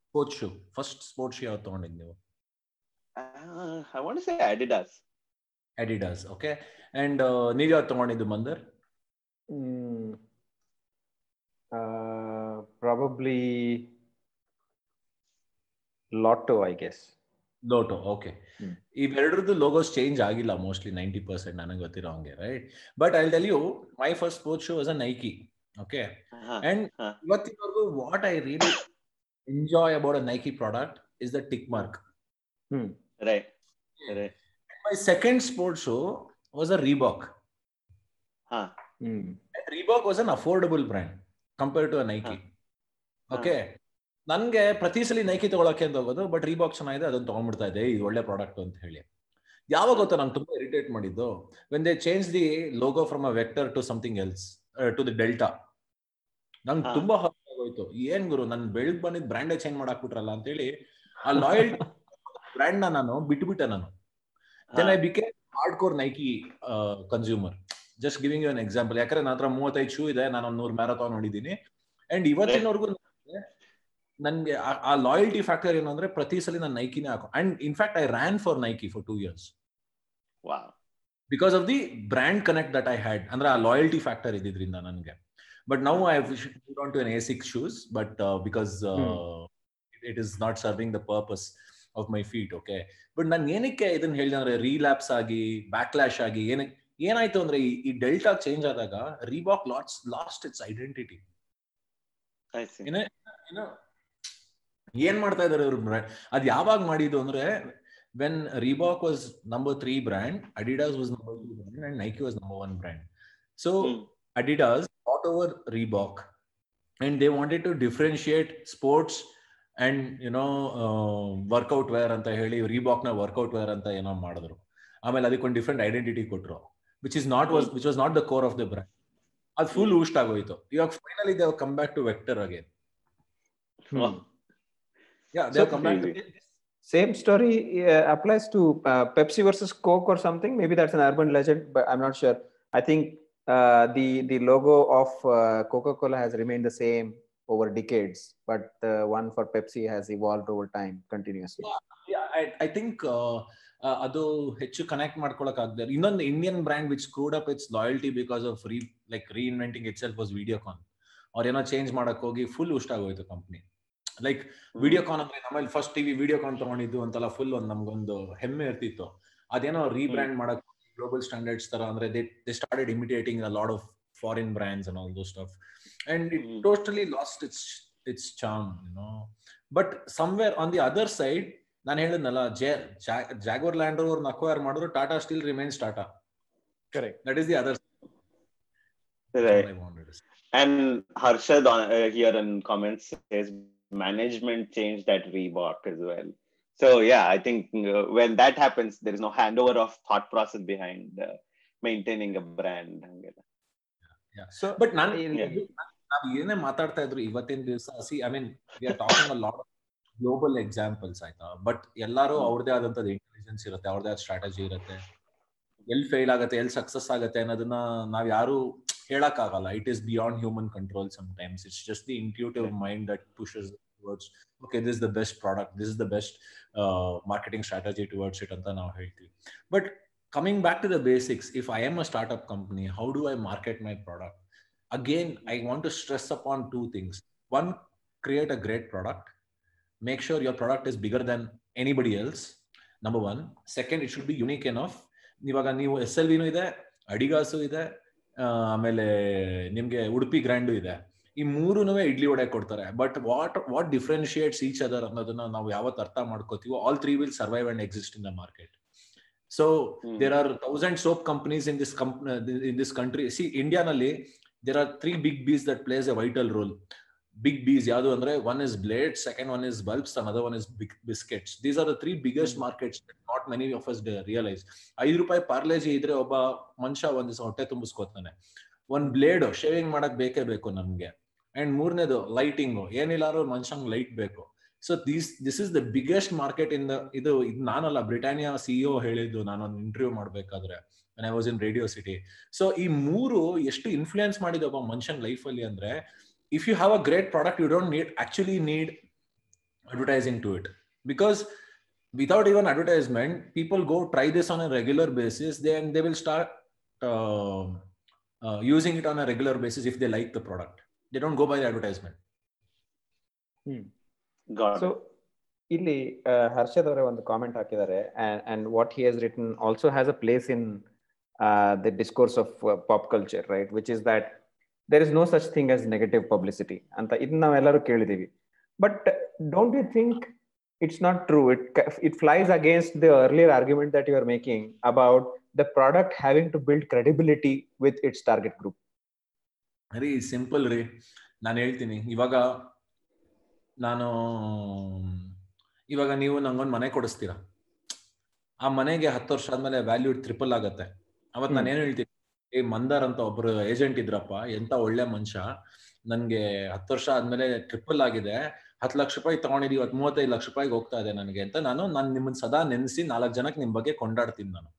Sports shoe first sports shoe ಯಾವ್ದು ತಗೊಂಡಿದ್ ನೀವು Uh, I want to say Adidas. Adidas okay and ನೀವ್ ಯಾವ್ದು ತಗೊಂಡಿದ್ದು ಮಂದರ್ Mm, uh, probably Lotto, I guess. Lotto okay. ಇವೆರಡರದ್ದು logos change ಆಗಿಲ್ಲ ಮೋಸ್ಟ್ಲಿ ನೈಂಟಿ ಪರ್ಸೆಂಟ್ ನನಗೆ ಗೊತ್ತಿರೋ ಹಂಗೆ right but I tell you my first sport shoe was a Nike okay. And ಹಾ. ಇವತ್ತಿನವರೆಗೂ what I really enjoy about a Nike product is the tick mark my second sport shoe was a Reebok Reebok Reebok. An affordable brand Reebok was an affordable brand compared to a Nike. Okay ನನ್ಗೆ ಪ್ರತಿ ಸಲ Nike ತಗೊಳಕ್ಕೆ ಅಂತ ಹೋಗೋದು but Reebok ಚೆನ್ನಾಗಿದೆ ಅದನ್ನ ತಗೊಂಡ್ಬಿಡ್ತಾ ಇದೆ ಇದು ಒಳ್ಳೆ ಪ್ರಾಡಕ್ಟ್ ಅಂತ ಹೇಳಿ. ಯಾವಾಗ ಗೊತ್ತಾ ನಂಗೆ ತುಂಬಾ ಇರಿಟೇಟ್ ಮಾಡಿದ್ದು? When they change the logo from a vector to something else to the delta ನಂಗೆ ತುಂಬಾ ಹೋಯ್ತು ಆಗೋಯ್ತು. ಏನ್ ಗುರು ನನ್ ಬೆಳಗ್ ಬಂದಿದ್ ಬ್ರ್ಯಾಂಡೇ ಚೇಂಜ್ ಮಾಡಾಕ್ಬಿಟ್ರಲ್ಲ ಅಂತ ಹೇಳಿ ಆ ಲಾಯಲ್ ಬ್ರ್ಯಾಂಡ್ ನ ನಾನು ಬಿಟ್ಬಿಟ್ಟೆ ನಾನು. Then I became hard core Nike consumer just giving you an example ಯಾಕಂದ್ರೆ ನನ್ನ ಹತ್ರ ಮೂವತ್ತೈದು ಶೂ ಇದೆ ನಾನು ಒಂದ್ ನೂರು ಮ್ಯಾರಥಾನ್ ನೋಡಿದ್ದೀನಿ ಅಂಡ್ ಇವತ್ತಿನವರೆಗೂ ನನ್ಗೆ ಆ- ಲಾಯಲ್ಟಿ ಫ್ಯಾಕ್ಟರ್ ಏನು ಅಂದ್ರೆ ಪ್ರತಿ ಸಲ ನಾನು ನೈಕಿನೇ ಹಾಕೋ and in fact I ran for Nike for two years Wow. Because of the brand connect that I had ಅಂದ್ರೆ ಆ ಲಾಯಲ್ಟಿ ಫ್ಯಾಕ್ಟರ್ ಇದ್ದಿದ್ರಿಂದ ನನಗೆ. But now I on to an A six shoes but because it is not serving the purpose of my feet okay but ನಾನು ಏನಕ್ಕೆ ಇದನ್ನ ಹೇಳಿದೆ ಅಂದ್ರೆ ರೀಲ್ಯಾಪ್ಸ್ ಆಗಿ ಬ್ಯಾಕ್ಲಾಶ್ ಆಗಿ ಏನಕ್ಕೆ ಏನಾಯ್ತು ಅಂದ್ರೆ ಈ- ಡೆಲ್ಟಾ ಚೇಂಜ್ ಆದಾಗ Reebok lots lost its identity I see. ಏನೇ ಏನೋ ಮಾಡ್ತಾ ಇದಾರೆ ಬ್ರ್ಯಾಂಡ್ ಅದ್ ಯಾವಾಗ ಮಾಡಿದ್ದು ಅಂದ್ರೆ when Reebok was number three brand Adidas was number two brand and Nike was number one brand so Adidas Adidas over Reebok and they wanted to differentiate sports sports and you know workout wear ಅಂತ ಹೇಳಿ ರೀಬಾಕ್ನ workout wear ಅಂತ ಏನೋ ಮಾಡಿದ್ರು. ಆಮೇಲೆ ಅದಕ್ಕೊಂದು different identity ಕೊಟ್ರು. Which is not was which was not the core of the brand ಅದು full ಊಸ್ಟ್ ಆಗೋಯ್ತು. ಇವಾಗ finally they come back to vector again Wow. Yeah they So come back crazy. Same story uh, applies to uh, Pepsi versus Coke or something. Maybe that's an urban legend, but I'm not sure. I think uh, the the logo of uh, Coca-Cola has remained the same over decades, but the one for Pepsi has evolved over time continuously. I think ಅದು ಹೆಚ್ಚು connect ಮಾಡ್ಕೊಳಕ್ ಆಗದೆ ಇನ್ನೊಂದು Indian brand which screwed up it's loyalty because of ರೀ like reinventing it self was Videocon ಅವ್ರೇನೋ change ಮಾಡಕ್ ಹೋಗಿ full ಉಷ್ಟ ಆಗೋಯ್ತು ಕಂಪ್ನಿ Like Videocon ಅಂದ್ರೆ ನಮ್ಮಲ್ಲಿ ಫಸ್ಟ್ ಟಿವಿ ವಿಡಿಯೋಕಾನ್ ತಗೊಂಡಿದ್ದು ಅಂತೆಲ್ಲ ಫುಲ್ ಒಂದು ನಮ್ಗೊಂದು ಹೆಮ್ಮೆ ಇರ್ತಿತ್ತು. ಅದೇನೋ ರೀಬ್ರ್ಯಾಂಡ್ ಮಾಡಕ್ ಗ್ಲೋಬಲ್ ಸ್ಟ್ಯಾಂಡರ್ಡ್ಸ್ ತರ ಅಂದ್ರೆ they they started imitating a lot of foreign brands an all those stuff and it. Totally lost its its charm no but somewhere on the other side ನಾನು ಹೇಳಿದ್ನಲ್ಲ ಜೆ ಜಾಗೋರ್ ಲ್ಯಾಂಡ್ ಅವ್ರನ್ನ acquire ಮಾಡಿದ್ರು Tata Steel remains Tata correct that is the other Right. And Harshad on, uh, here in comments says management changed at Reebok as well. So yeah, I think uh, when that happens, there is no handover of thought process behind uh, maintaining a brand. So, but ನಾನು Yeah. ನಾವ್ ಏನೇ ಮಾತಾಡ್ತಾ ಇದ್ರು ಇವತ್ತಿನ ದಿವಸ see I mean we are talking a lot global examples ಆಯ್ತಾ but ಎಲ್ಲಾರು ಅವ್ರದೇ ಆದಂತದ್ದು ಇಂಟೆಲಿಜೆನ್ಸ್ ಇರುತ್ತೆ ಅವ್ರದೇ ಆದ ಸ್ಟ್ರಾಟಜಿ ಇರುತ್ತೆ ಎಲ್ಲಿ ಫೇಲ್ ಆಗುತ್ತೆ ಎಲ್ಲಿ ಸಕ್ಸಸ್ ಆಗುತ್ತೆ ಅನ್ನೋದನ್ನ ನಾವ್ ಯಾರು ಹೇಳಕ್ ಆಗಲ್ಲ it is beyond human control some times it's just the intuitive mind that pushes towards okay this the best product this is the best marketing strategy towards it ಅಂತ ನಾವು ಹೇಳ್ತೀವಿ but coming back to the basics if I am a startup company how do I market my product again i want to stress upon two things one create a great product make sure your product is bigger than anybody else number one second it should be unique enough ಇವಾಗ ನೀವು S L ವಿನೂ ಇದೆ ಅಡಿಗಾಸು ಇದೆ ಆಮೇಲೆ ನಿಮ್ಗೆ Udupi grand ಇದೆ. ಈ ಮೂರುನು ಇಡ್ಲಿ ವಡೆ ಕೊಡ್ತಾರೆ. But what what differentiates each other ಅನ್ನೋದನ್ನ ನಾವು ಯಾವತ್ತ ಅರ್ಥ ಮಾಡ್ಕೋತೀವೋ all three will survive and exist in the market so there are thousand soap companies in this comp in this country see ಇಂಡಿಯಾನಲ್ಲಿ there are three big B's that plays a vital role. Big B's, ಯಾವುದು ಅಂದ್ರೆ one is blades, second one is bulbs, another one is big biscuits. These are the three biggest markets that not many of us realize. ಐದು ರೂಪಾಯಿ ಪಾರ್ಲೇಜಿ ಇದ್ರೆ ಒಬ್ಬ ಮನುಷ್ಯ ಒಂದ್ ದಿವಸ ಹೊಟ್ಟೆ ತುಂಬಿಸ್ಕೊತಾನೆ. ಒಂದ್ ಬ್ಲೇಡ್ ಶೇವಿಂಗ್ ಮಾಡಕ್ ಬೇಕೇ ಬೇಕು ನಮ್ಗೆ. ಅಂಡ್ ಮೂರನೇದು ಲೈಟಿಂಗು ಏನಿಲ್ಲಾರು ಮನುಷ್ಯಂಗ್ ಲೈಟ್ ಬೇಕು. So this this is the biggest market in the ಇದು ಇದು ನಾನಲ್ಲ ಬ್ರಿಟಾನಿಯಾ ಸಿಇಒ ಹೇಳಿದ್ದು ನಾನೊಂದು ಇಂಟರ್ವ್ಯೂ ಮಾಡ್ಬೇಕಾದ್ರೆ I was in Radio City so ಈ ಮೂರು ಎಷ್ಟು ಇನ್ಫ್ಲುಯೆನ್ಸ್ ಮಾಡಿದೆ ಒಬ್ಬ ಮನುಷ್ಯನ ಲೈಫ್ ಅಲ್ಲಿ ಅಂದ್ರೆ if you have a great product you don't need actually need advertising to it because without even advertisement people go try this on a regular basis then they will start uh, uh, using it on a regular basis if they like the product they don't go by the advertisement Got so ಇಲ್ಲಿ ಹರ್ಷದ್ ಅವರೇ ಒಂದು comment ಹಾಕಿದ್ದಾರೆ and what ಹಿ ಹಸ್ return also has a place in the discourse of pop culture right which is that there is no such thing as negative publicity ಅಂತ ಇದನ್ನ ನಾವೆಲ್ಲರೂ ಕೇಳಿದೀವಿ. But don't you think it's not true it it flies against the earlier argument that you are making about the product having to build credibility with its target group ರೀ simple ರೀ. ನಾನು ಹೇಳ್ತೀನಿ. ಇವಾಗ ನಾನು ಇವಾಗ ನೀವು ನಂಗೊಂದು ಮನೆ ಕೊಡಿಸ್ತೀರಾ? ಆ ಮನೆಗೆ ಹತ್ತು ವರ್ಷ ಆದ್ಮೇಲೆ ವ್ಯಾಲ್ಯೂ ಟ್ರಿಪಲ್ ಆಗತ್ತೆ. ಅವತ್ ನಾನು ಏನು ಹೇಳ್ತೀನಿ? ಏ ಮಂದಾರ್ ಅಂತ ಒಬ್ರು ಏಜೆಂಟ್ ಇದ್ರಪ್ಪ ಎಂತ ಒಳ್ಳೆ ಮನುಷ್ಯ. ನನ್ಗೆ ಹತ್ತು ವರ್ಷ ಆದ್ಮೇಲೆ ಟ್ರಿಪಲ್ ಆಗಿದೆ. ಹತ್ತು ಲಕ್ಷ ರೂಪಾಯಿ ತಗೊಂಡಿದೀವಿ ಇವತ್ತು ಮೂವತ್ತೈದು ಲಕ್ಷ ರೂಪಾಯಿಗೆ ಹೋಗ್ತಾ ಇದೆ ನನಗೆ ಅಂತ ನಾನು ನಾನು ನಿಮ್ಮನ್ನ ಸದಾ ನೆನೆಸಿ ನಾಲ್ಕು ಜನಕ್ಕೆ ನಿಮ್ ಬಗ್ಗೆ ಕೊಂಡಾಡ್ತೀನಿ ನಾನು.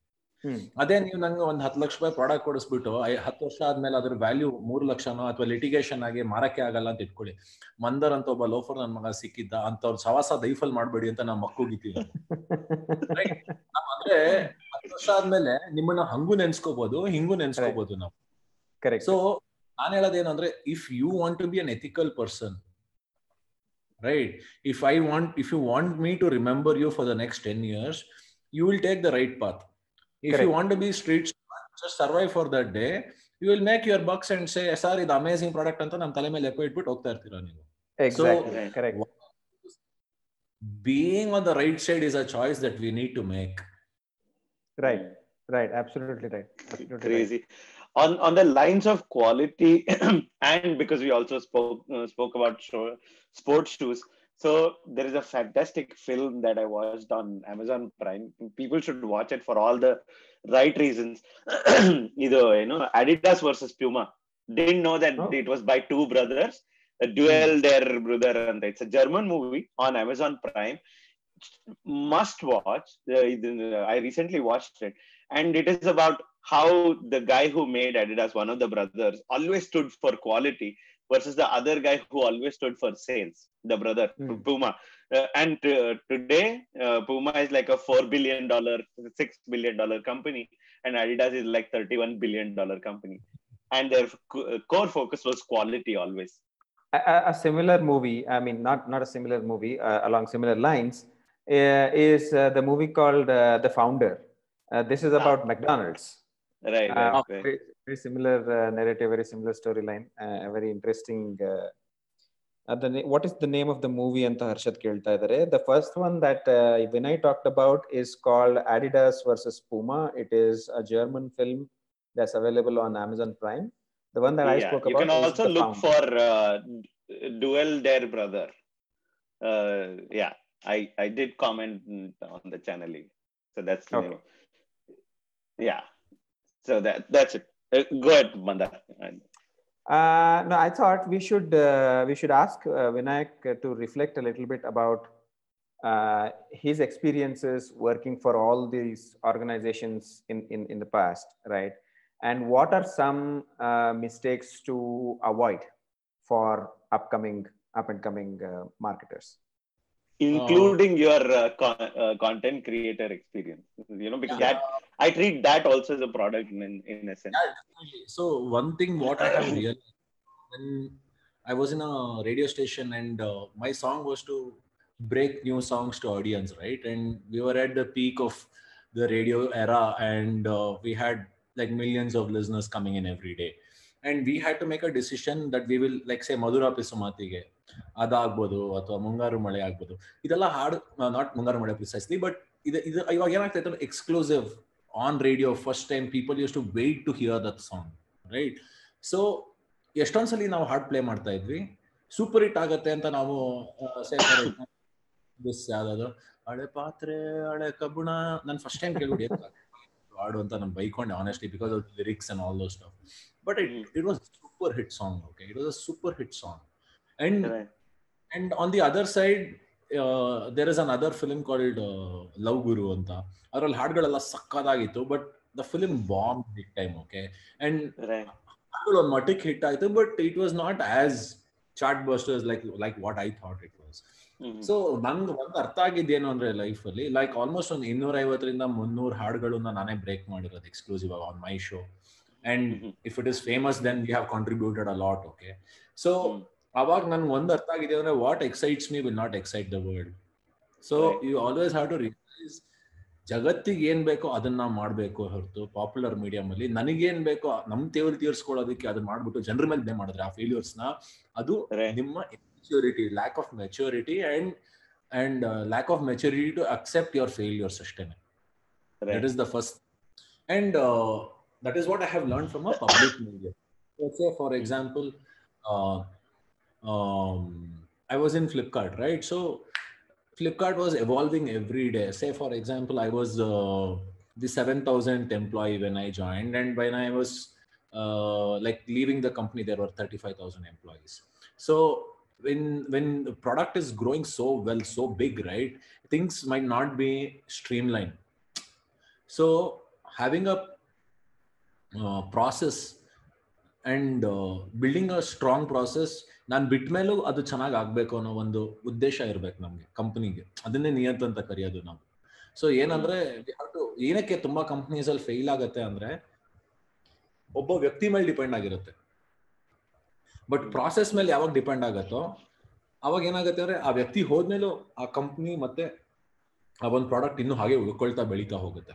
ಅದೇ ನೀವು ನಂಗೆ ಒಂದ್ ಹತ್ತು ಲಕ್ಷ ರೂಪಾಯಿ ಪ್ರಾಡಕ್ಟ್ ಕೊಡಿಸ್ಬಿಟ್ಟು ಐ- ಹತ್ತು ವರ್ಷ ಆದ್ಮೇಲೆ ಅದ್ರ ವ್ಯಾಲ್ಯೂ ಮೂರು ಲಕ್ಷನೋ ಅಥವಾ ಲಿಟಿಗೇಷನ್ ಆಗಿ ಮಾರಕ್ಕೆ ಆಗಲ್ಲ ಅಂತ ಇಟ್ಕೊಳ್ಳಿ. ಮಂದರ್ ಅಂತ ಒಬ್ಬ ಲೋಫರ್ ನನ್ ಮಗ ಸಿಕ್ಕಿದ್ದ ಅಂತವ್ರ ಸವಾಸ ದೈಫಲ್ ಮಾಡ್ಬೇಡಿ ಅಂತ ನಾವು ಮಕ್ಕಳು ಅಂದ್ರೆ ವರ್ಷ ಆದ್ಮೇಲೆ ನಿಮ್ಮನ್ನ ಹಂಗೂ ನೆನ್ಸ್ಕೋಬಹುದು ಹಿಂಗೂ ನೆನ್ಸ್ಕೋಬಹುದು ನಾವು. ಕರೆಕ್ಟ್ ಸೊ ನಾನು ಹೇಳೋದೇನಂದ್ರೆ if you want to be an ethical person right if I want if you want me to remember you for the next ten years you will take the right path if you. Want to be street just survive for that day you will make your bucks and say sir ಇದು amazing product ಅಂತ ನಮ್ಮ ತಲೆ ಮೇಲೆ ಎಪ್ಪ ಇಟ್ಬಿಟ್ಟು ಹೋಗ್ತಾ ಇರ್ತೀರಾ ನೀವು? So being correct being on the right side is a choice that we need to make. Right, right, absolutely right. Absolutely right. crazy on on the lines of quality and because we also spoke uh, spoke about show, sports shoes So there is a fantastic film that I watched on Amazon Prime. People should watch it for all the right reasons. Either you know, Adidas versus Puma. Didn't know that Oh. it was by two brothers. A Duell der Brüder, and it's a German movie on Amazon Prime. Must watch. I recently watched it, and it is about how the guy who made Adidas, one of the brothers, always stood for quality versus the other guy who always stood for sales, the brother Hmm. Puma. Uh, and uh, today, uh, Puma is like a four billion dollar, six billion dollar company, and Adidas is like thirty-one billion dollar company. And their co- uh, core focus was quality always. a, a- similar movie i mean not not a similar movie uh, along similar lines uh, is uh, the movie called uh, The Founder. this is ah. about ah. McDonald's. Right. right. Very, very, similar narrative, very similar storyline, very interesting. What is the name of the movie and Harshad ಕೇಳ್ತಾ that? The first one that Vinay talked about is called Adidas versus Puma it is a German that's available on Amazon Prime. The one that yeah, I spoke about. You can also look founder. for uh, Duell der Brüder. Uh, yeah, i i did comment on the channel so that's the Okay. name. yeah so that that's it Uh, go ahead mandar Uh, no, I thought we should uh, we should ask uh, Vinayak uh, to reflect a little bit about uh, his experiences working for all these organizations in, in, in the past, right? And what are some uh, mistakes to avoid for upcoming up and coming uh, marketers? including oh. your uh, con- uh, content creator experience you know because yeah. that i treat that also as a product in, in a sense yeah, so one thing what i have realized when i was in a radio station and uh, my song was to break new songs to audience right and we were at the peak of the radio era and uh, we had like millions of listeners coming in every day and we had to make a decision that we will like say madura pisumati ಅದಾಗ್ಬೋದು ಅಥವಾ ಮುಂಗಾರು ಮಳೆ ಆಗ್ಬೋದು. ಇದೆಲ್ಲ ಹಾಡು not ಮುಂಗಾರು ಮಳೆ precisely but ಇದು ಇದು ಇವಾಗ ಏನಾಗ್ತಾ ಇತ್ತು exclusive on radio first time people use to wait to hear that song right so ಎಷ್ಟೊಂದ್ಸಲಿ ನಾವು ಹಾಡ್ ಪ್ಲೇ ಮಾಡ್ತಾ ಇದ್ವಿ. ಸೂಪರ್ ಹಿಟ್ ಆಗತ್ತೆ ಅಂತ ನಾವು ದಿಸ್ ಯಾವ್ದಾದ್ರು ಹಳೆ ಪಾತ್ರೆ ಹಳೆ ಕಬ್ಬುಣ ನಾನು ಫಸ್ಟ್ ಟೈಮ್ ಕೇಳ್ಬಿಡಿ ಹಾಡು ಅಂತ ನಾನು ಬೈಕೊಂಡೆ honestly because of lyrics and all those stuff but it it was super hit song okay it was a super hit song and right. and on the other side uh, there is another film called uh, love Guru ಅಂತ. ಅದ್ರಲ್ಲಿ ಹಾಡುಗಳೆಲ್ಲ ಸಕ್ಕದಾಗಿತ್ತು but the film bomb big time okay and ಒಂದು ಮಟ್ಟಿಗೆ hit ಆಯ್ತು but it was not as chart busters like like what I thought it was. So ನಂಗೆ ಒಂದು ಅರ್ಥ ಆಗಿದ್ದೇನು ಅಂದ್ರೆ ಲೈಫ್ ಅಲ್ಲಿ ಲೈಕ್ ಆಲ್ಮೋಸ್ಟ್ ಒಂದು ಇನ್ನೂರ ಐವತ್ತರಿಂದ ಮುನ್ನೂರು ಹಾಡುಗಳನ್ನ ನಾನೇ ಬ್ರೇಕ್ ಮಾಡಿರೋದು exclusive on my show and. If it is famous then we have contributed a lot okay so. ಅವಾಗ ನನ್ಗೆ ಒಂದು ಅರ್ಥ ಆಗಿದೆ ಅಂದ್ರೆ what excites me will not excite the world so. You always have to realise ಜಗತ್ತಿಗೆ ಏನ್ ಬೇಕೋ ಅದನ್ನ ಮಾಡ್ಬೇಕು ಹೊರತು ಪಾಪ್ಯುಲರ್ ಮೀಡಿಯಂ ಅಲ್ಲಿ. ನನಗೇನ್ ಬೇಕೋ ನಮ್ ತೇವಲ್ ತೀರ್ಸ್ಕೊಳ್ಳೋದಕ್ಕೆ ಅದನ್ನ ಮಾಡ್ಬಿಟ್ಟು ಜನರ ಮೇಲೆ ಬ್ಲೇಮ್ ಮಾಡಿದ್ರೆ ಆ ಫೇಲ್ಯೂರ್ಸ್ನ ಅದು ನಿಮ್ಮ maturity lack of maturity and and lack of maturity to accept your failures ಅಷ್ಟೇನೆ. That is the first and that is what I have learn from a public media for media. Um, i was in flipkart right? So flipkart was evolving every day. Say for example i was uh, the 7000th employee when i joined and when i was uh, like leaving the company there were 35000 employees. So when when the product is growing so well so big right things might not be streamlined. So having a uh, process and building a strong process ನಾನು ಬಿಟ್ಟ ಮೇಲೂ ಅದು ಚೆನ್ನಾಗಿ ಆಗ್ಬೇಕು ಅನ್ನೋ ಒಂದು ಉದ್ದೇಶ ಇರಬೇಕು ನಮಗೆ ಕಂಪ್ನಿಗೆ ಅದನ್ನೇ ನಿಯತ್ ಅಂತ ಕರೆಯೋದು ನಾವು. ಸೊ ಏನಂದ್ರೆ ಏನಕ್ಕೆ ತುಂಬಾ ಕಂಪ್ನೀಸ್ ಅಲ್ಲಿ ಫೇಲ್ ಆಗತ್ತೆ ಅಂದ್ರೆ, ಒಬ್ಬ ವ್ಯಕ್ತಿ ಮೇಲೆ ಡಿಪೆಂಡ್ ಆಗಿರುತ್ತೆ. ಬಟ್ ಪ್ರಾಸೆಸ್ ಮೇಲೆ ಯಾವಾಗ ಡಿಪೆಂಡ್ ಆಗತ್ತೋ, ಅವಾಗ ಏನಾಗುತ್ತೆ ಅಂದ್ರೆ, ಆ ವ್ಯಕ್ತಿ ಹೋದ್ಮೇಲೂ ಆ ಕಂಪ್ನಿ ಮತ್ತೆ ಆ ಒಂದು ಪ್ರಾಡಕ್ಟ್ ಇನ್ನೂ ಹಾಗೆ ಉಳ್ಕೊಳ್ತಾ ಬೆಳೀತಾ ಹೋಗುತ್ತೆ.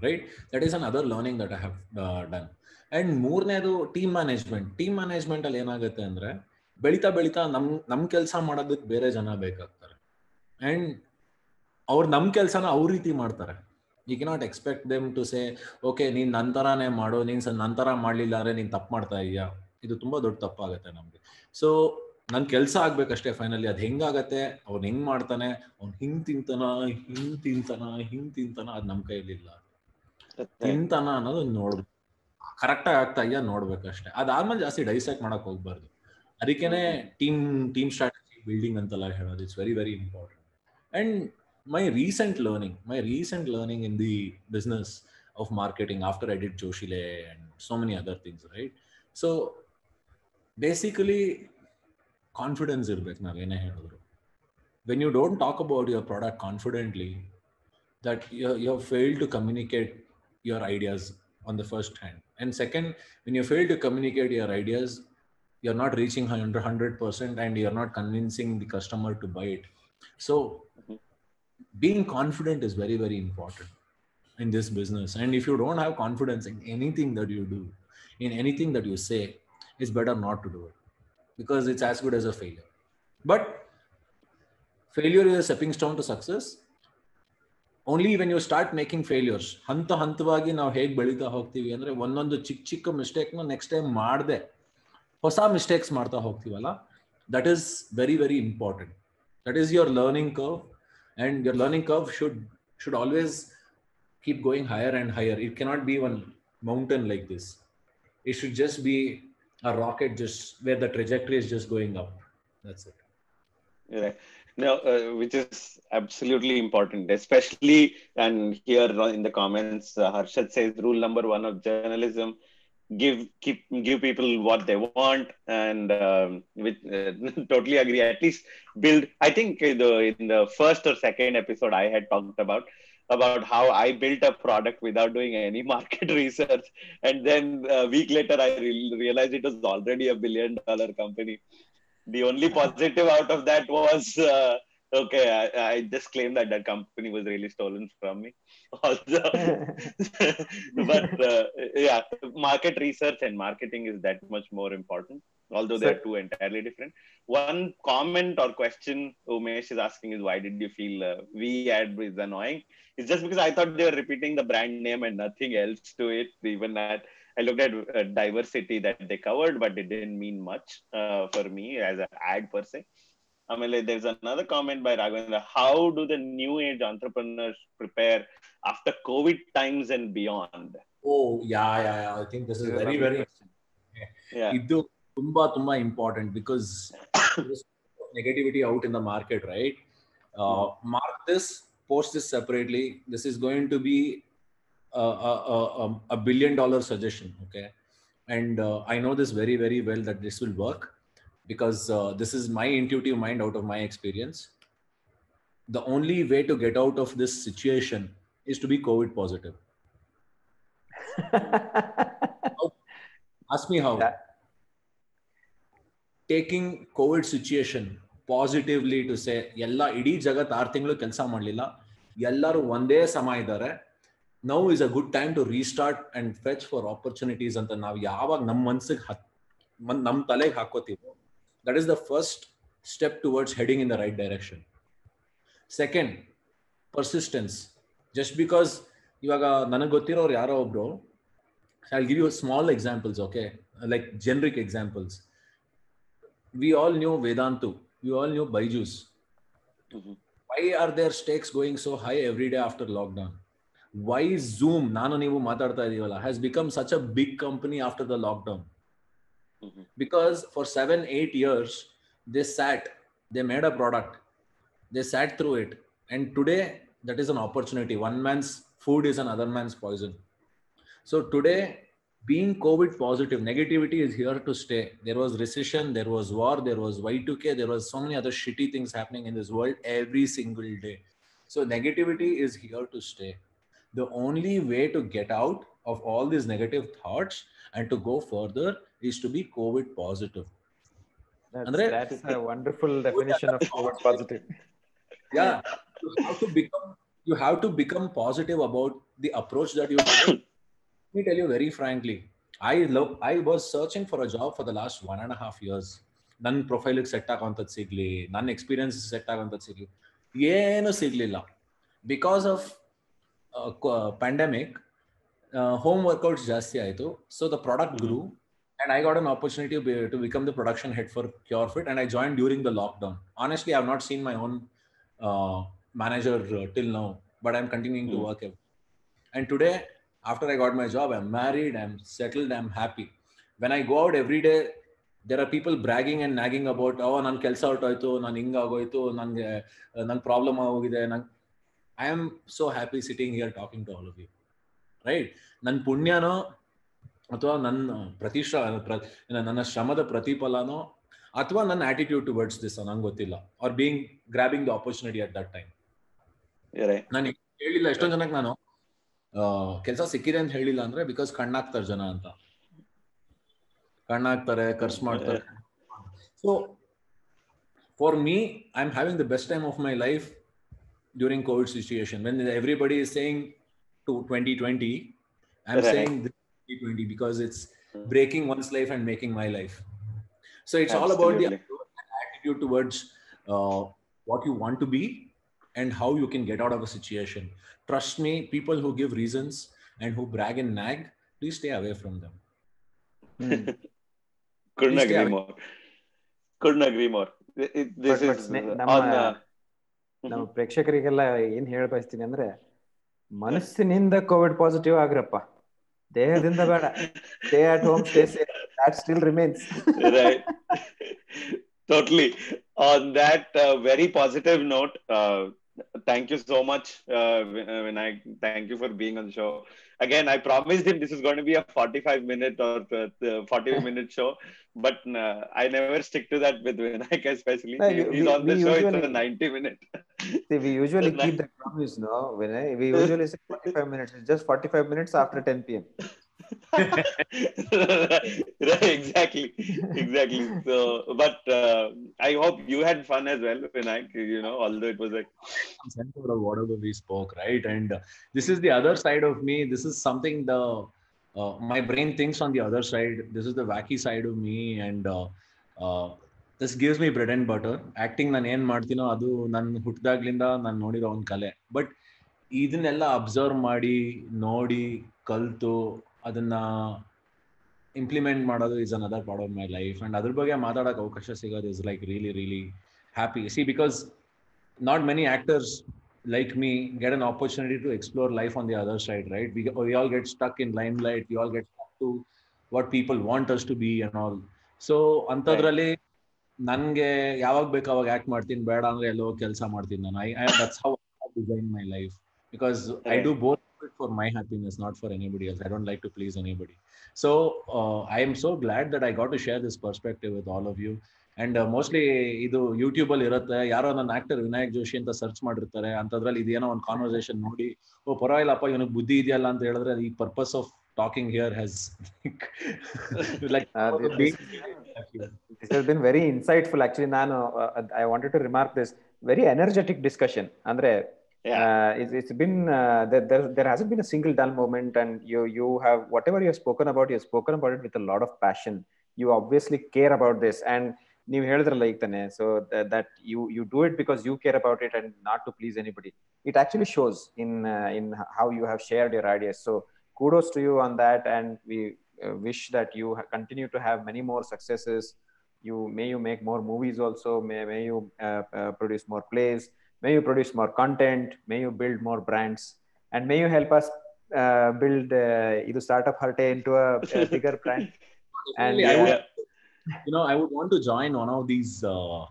Right that is another learning that I have done and ಮೂರನೇದು ಟೀಮ್ ಮ್ಯಾನೇಜ್ಮೆಂಟ್ ಟೀಮ್ ಮ್ಯಾನೇಜ್ಮೆಂಟ್ ಅಲ್ಲಿ ಏನಾಗುತ್ತೆ ಅಂದ್ರೆ ಬೆಳಿತಾ ಬೆಳಿತಾ ನಮ್ ನಮ್ ಕೆಲಸ ಮಾಡೋದಕ್ಕೆ ಬೇರೆ ಜನ ಬೇಕಾಗ್ತಾರೆ. ಅಂಡ್ ಅವ್ರು ನಮ್ ಕೆಲಸನ ಅವ್ರ ರೀತಿ ಮಾಡ್ತಾರೆ. You cannot expect them to say okay ನೀನ್ ನಂತರನೇ ಮಾಡು ನೀನ್ ನಂತರ ಮಾಡ್ಲಿಲ್ಲ ಅಂದ್ರೆ ನೀನ್ ತಪ್ಪು ಮಾಡ್ತಾ ಇದೀಯಾ? ಇದು ತುಂಬಾ ದೊಡ್ಡ ತಪ್ಪಾಗುತ್ತೆ ನಮ್ಗೆ. ಸೊ ನನ್ ಕೆಲಸ ಆಗ್ಬೇಕಷ್ಟೇ ಫೈನಲಿ ಅದ್ ಹೆಂಗಾಗತ್ತೆ? ಅವ್ನ್ ಹೆಂಗ್ ಮಾಡ್ತಾನೆ? ಅವ್ನ್ ಹಿಂಗ್ ತಿಂತಾನ? ಹಿಂಗ್ ತಿಂತಾನ? ಹಿಂಗ್ ತಿಂತಾನ? ಅದ್ ನಮ್ ಕೈಲಿಲ್ಲ. ತಿಂತಾನ ಅನ್ನೋದು ನೋಡ್ಬೇಕು. ಕರೆಕ್ಟ್ ಆಗಿ ಆಗ್ತಾ ಇದೆಯಾ ನೋಡ್ಬೇಕಷ್ಟೇ ಅದಾದ್ಮೇಲೆ ಜಾಸ್ತಿ ಡೈಸೆಕ್ಟ್ ಮಾಡಕ್ ಹೋಗ್ಬಾರ್ದು ಅದಕ್ಕೇನೆ ಟೀಮ್ ಟೀಮ್ ಸ್ಟ್ರಾಟಜಿ ಬಿಲ್ಡಿಂಗ್ ಅಂತೆಲ್ಲ ಹೇಳೋದು it's very very important and my recent learning my recent learning in the business of marketing after I did ಜೋಶಿಲೆ and so many other things right so basically confidence ಇರ್ಬೇಕು ನಾವೇನೇ ಹೇಳಿದ್ರು when you don't talk about your product confidently that you, you have failed to communicate your ideas on the first hand. And second, when you fail to communicate your ideas, you're not reaching 100, 100% and you're not convincing the customer to buy it. So, being confident is very, very important in this business. And if you don't have confidence in anything that you do, in anything that you say, it's better not to do it because it's as good as a failure. But failure is a stepping stone to success only when you start making failures ಹಂತ ಹಂತವಾಗಿ ನಾವು ಹೇಗೆ ಬೆಳೀತಾ ಹೋಗ್ತೀವಿ ಅಂದ್ರೆ ಒಂದೊಂದು ಚಿಕ್ಕ ಚಿಕ್ಕ ಮಿಸ್ಟೇಕ್ನ ನೆಕ್ಸ್ಟ್ ಟೈಮ್ ಮಾಡದೆ ಹೊಸ ಮಿಸ್ಟೇಕ್ಸ್ ಮಾಡ್ತಾ ಹೋಗ್ತೀವಲ್ಲ that is very very important that is your learning curve and your learning curve should should always keep going higher and higher it cannot be one mountain like this it should just be a rocket just where the trajectory is just going up that's it Right. no, uh, which is absolutely important, especially and here in the comments, uh, Harshad says rule number one of journalism: give keep give people what they want, and um, with uh, totally agree. At least build. I think in the in the first or second episode I had talked about about how I built a product without doing any market research, and then a week later I re- realized it was already a billion dollar company the only positive out of that was uh, okay I, I just claimed that that company was really stolen from me. Also but uh, yeah market research and marketing is that much more important although they're two entirely different. One comment or question umesh is asking is why did you feel uh, Vi ad is annoying? It's just because i thought they were repeating the brand name and nothing else to it even that I looked at uh, diversity that they covered, but it didn't mean much uh, for me as an ad per se. Amele, there's another comment by Raghavendra. How do the new age entrepreneurs prepare after COVID times and beyond? Oh, yeah, yeah, yeah. I think this is very, very Yeah. ಇದು ತುಂಬಾ ತುಂಬಾ important because negativity out in the market right mark this post this separately this is going to B a billion dollar suggestion okay and uh, i know this very very well that this will work because uh, this is my intuitive mind out of my experience the only way to get out of this situation is to be covid positive ask me how Yeah. Taking Covid situation positively to say ಎಲ್ಲ ಇಡೀ ಜಗತ್ ಆರು ತಿಂಗಳು ಕೆಲಸ ಮಾಡಲಿಲ್ಲ ಎಲ್ಲರೂ ಒಂದೇ ಸಮ ಇದ್ದಾರೆ now is a good time to restart and fetch for opportunities ಅಂತ ನಾವು ಯಾವಾಗ ನಮ್ಮ ಮನ್ಸಿಗೆ ಹತ್ ನಮ್ಮ ತಲೆಗೆ ಹಾಕೋತೀವೋ that is the first step towards heading in the right direction second persistence just because ಇವಾಗ ನನಗೆ ಗೊತ್ತಿರೋರು ಯಾರೋ ಒಬ್ರು I give you small examples okay like generic examples we all knew Vedantu, we all knew Byju's. Mhm. Why are their stakes going so high every day after lockdown? Why Zoom, ನಾನು ನೀವು ಮಾತಾಡ್ತಾ ಇದೀವಲ್ಲ, has become such a big company after the lockdown? Mhm. Because for seven, eight years, they sat, they made a product, they sat through it. And today, that is an opportunity. One man's food is another man's poison. So today, being COVID positive, negativity is here to stay. There was recession, there was war, there was Y2K, there was so many other shitty things happening in this world every single day. So negativity is here to stay. The only way to get out of all these negative thoughts and to go further is to be COVID positive. That's, Andre- that is a wonderful definition of COVID positive. Yeah, you have to become you have to become positive about the approach that you take. Let me tell you very frankly, I love I was searching for a job for the last one and a half years. ನನ್ನ ಪ್ರೊಫೈಲಿಗೆ set ಆಗೋಂಥದ್ದು ಸಿಗ್ಲಿ ನನ್ನ experience set ಆಗೋಂಥದ್ದು ಸಿಗ್ಲಿ ಏನು ಸಿಗ್ಲಿಲ್ಲ because of pandemic home workouts ಜಾಸ್ತಿ ಆಯಿತು so the product ಗ್ರೂ and I got an opportunity to, be, to become the production head for CureFit, and I joined during the lockdown. Honestly, I've not seen my own uh, manager uh, till now, but I'm continuing to Hmm. work. And today, after I got my job, I'm married, I'm settled, I'm happy. When I go out every day, there are people bragging and nagging about, oh, ನನ್ನ ಕೆಲಸ ಹೊರಟೋಯ್ತು ನಾನು ಹಿಂಗಾಗೋಯ್ತು ನನಗೆ ನನ್ನ problem ಆಗೋಗಿದೆ ನಂಗೆ I am so happy sitting here talking to all of you right ನನ್ನ ಪುಣ್ಯನೋ ಅಥವಾ ನನ್ನ ಪ್ರತಿಶ್ರ ಪ್ರ- ನನ್ನ ಶ್ರಮದ ಪ್ರತಿಫಲನೋ ಅಥವಾ ನನ್ನ ಆಟಿಟ್ಯೂಡ್ ಟುವರ್ಡ್ಸ್ ದಿಸ್ ನಂಗೆ ಗೊತ್ತಿಲ್ಲ. Or being grabbing the opportunity at that time Right. ನಾನು ಹೇಳಿಲ್ಲ ಎಷ್ಟೊಂದು ಜನಕ್ಕೆ ನಾನು ಕೆಲಸ ಸಿಕ್ಕಿದೆ ಅಂತ ಹೇಳಿಲ್ಲ ಅಂದ್ರೆ ಬಿಕಾಸ್ ಕಣ್ಣಾಗ್ತಾರೆ ಜನ ಅಂತ. ಕಣ್ಣಾಗ್ತಾರೆ ಖರ್ಚು ಮಾಡ್ತಾರೆ. So for me I am having the best time of my life during COVID situation when everybody is saying to 2020, I'm saying 2020 because it's breaking one's life and making my life. So it's Absolutely. all about the attitude towards uh, what you want to be and how you can get out of a situation. Trust me, people who give reasons and who brag and nag, please stay away from them. Hmm. Couldn't agree more. Couldn't agree more. It, it, this but, but is on. Uh, ನಮ್ಮ ಪ್ರೇಕ್ಷಕರಿಗೆಲ್ಲ ಏನ್ ಹೇಳ ಬಯಸ್ತೀನಿ ಅಂದ್ರೆ ಮನಸ್ಸಿನಿಂದ Covid positive ಆಗ್ರಪ್ಪ ದೇಹದಿಂದ ಬೇಡ stay at home stay safe that still remains right. totally. On that uh, very positive note, uh, thank you so much, uh, Vin- uh, Vinayak. Thank you for being on the show. Again, I promised him this is going to be a 45 minute or uh, uh, 40 minute show, but uh, I never stick to that with Vinayak, especially. No, He- He's we- on the show, it's usually- a 90 minute. we usually keep the promise no when I, we usually say 45 minutes it's just 45 minutes after 10 pm exactly, exactly. So, but uh, I hope you had fun as well, Vinayak. You know, although it was like whatever we spoke, right? And uh, this is the other side of me. This is something the uh, my brain thinks on the other side. This is the wacky side of me, and uh, uh, this gives me bread and butter. Acting ನಾನು ಏನು ಮಾಡ್ತೀನೋ ಅದು ನನ್ನ ಹುಟ್ಟಿದಾಗ್ಲಿಂದ ನಾನು ನೋಡಿರೋ ಒಂದು ಕಲೆ but ಇದನ್ನೆಲ್ಲ observe ಮಾಡಿ ನೋಡಿ ಕಲ್ತು ಅದನ್ನ ಇಂಪ್ಲಿಮೆಂಟ್ ಮಾಡೋದು is another part of my life and ಅದ್ರ ಬಗ್ಗೆ ಮಾತಾಡೋಕೆ ಅವಕಾಶ ಸಿಗೋದು is like really really happy see because not many actors like me get an opportunity to explore life on the other side right we all get stuck in limelight you all get to what people want us to be and all so ಅಂಥದ್ರಲ್ಲಿ ನನಗೆ ಯಾವಾಗ ಬೇಕು ಅವಾಗ act ಮಾಡ್ತೀನಿ. ಬೇಡ ಅಂದ್ರೆ ಎಲ್ಲೋ ಕೆಲಸ ಮಾಡ್ತೀನಿ ನಾನು. I I that's design my life because I do both it for my happiness, not for anybody else. I don't like to please anybody. So uh, I am so glad that I got to share this perspective with all of you. And mostly uh, ಇದು YouTube ಅಲ್ಲಿ ಇರುತ್ತೆ ಯಾರೋ ನನ್ನ actor Vinayak Joshi ಅಂತ search ಮಾಡಿರ್ತಾರೆ ಅಂತದ್ರಲ್ಲಿ ಇದೇನೋ ಒಂದು ಕಾನ್ವರ್ಸೇಷನ್ ನೋಡಿ ಓ ಪರವಾಗಿಲ್ಲಪ್ಪ ಇವನಿಗೆ ಬುದ್ಧಿ ಇದೆಯಲ್ಲ ಅಂತ ಹೇಳಿದ್ರೆ ಈ purpose of talking here has like been very insightful actually ನಾನು I wanted to remark this very energetic discussion ಅಂದ್ರೆ Yeah. uh, it's, it's been uh, there, there there hasn't been a single dull moment and you you have whatever you have spoken about you have spoken about it with a lot of passion you obviously care about this and ನೀವು ಹೇಳಿದ್ರಲ್ಲ ಈಗ ತಾನೆ so that you you do it because you care about it and not to please anybody it actually shows in in how you have shared your ideas so kudos to you on that and we uh, wish that you ha- continue to have many more successes you may you make more movies also may, may you uh, produce more plays may you produce more content may you build more brands and may you help us uh, build uh, startup harte into a, a bigger brand and I would, you know, I would want to join one of these uh,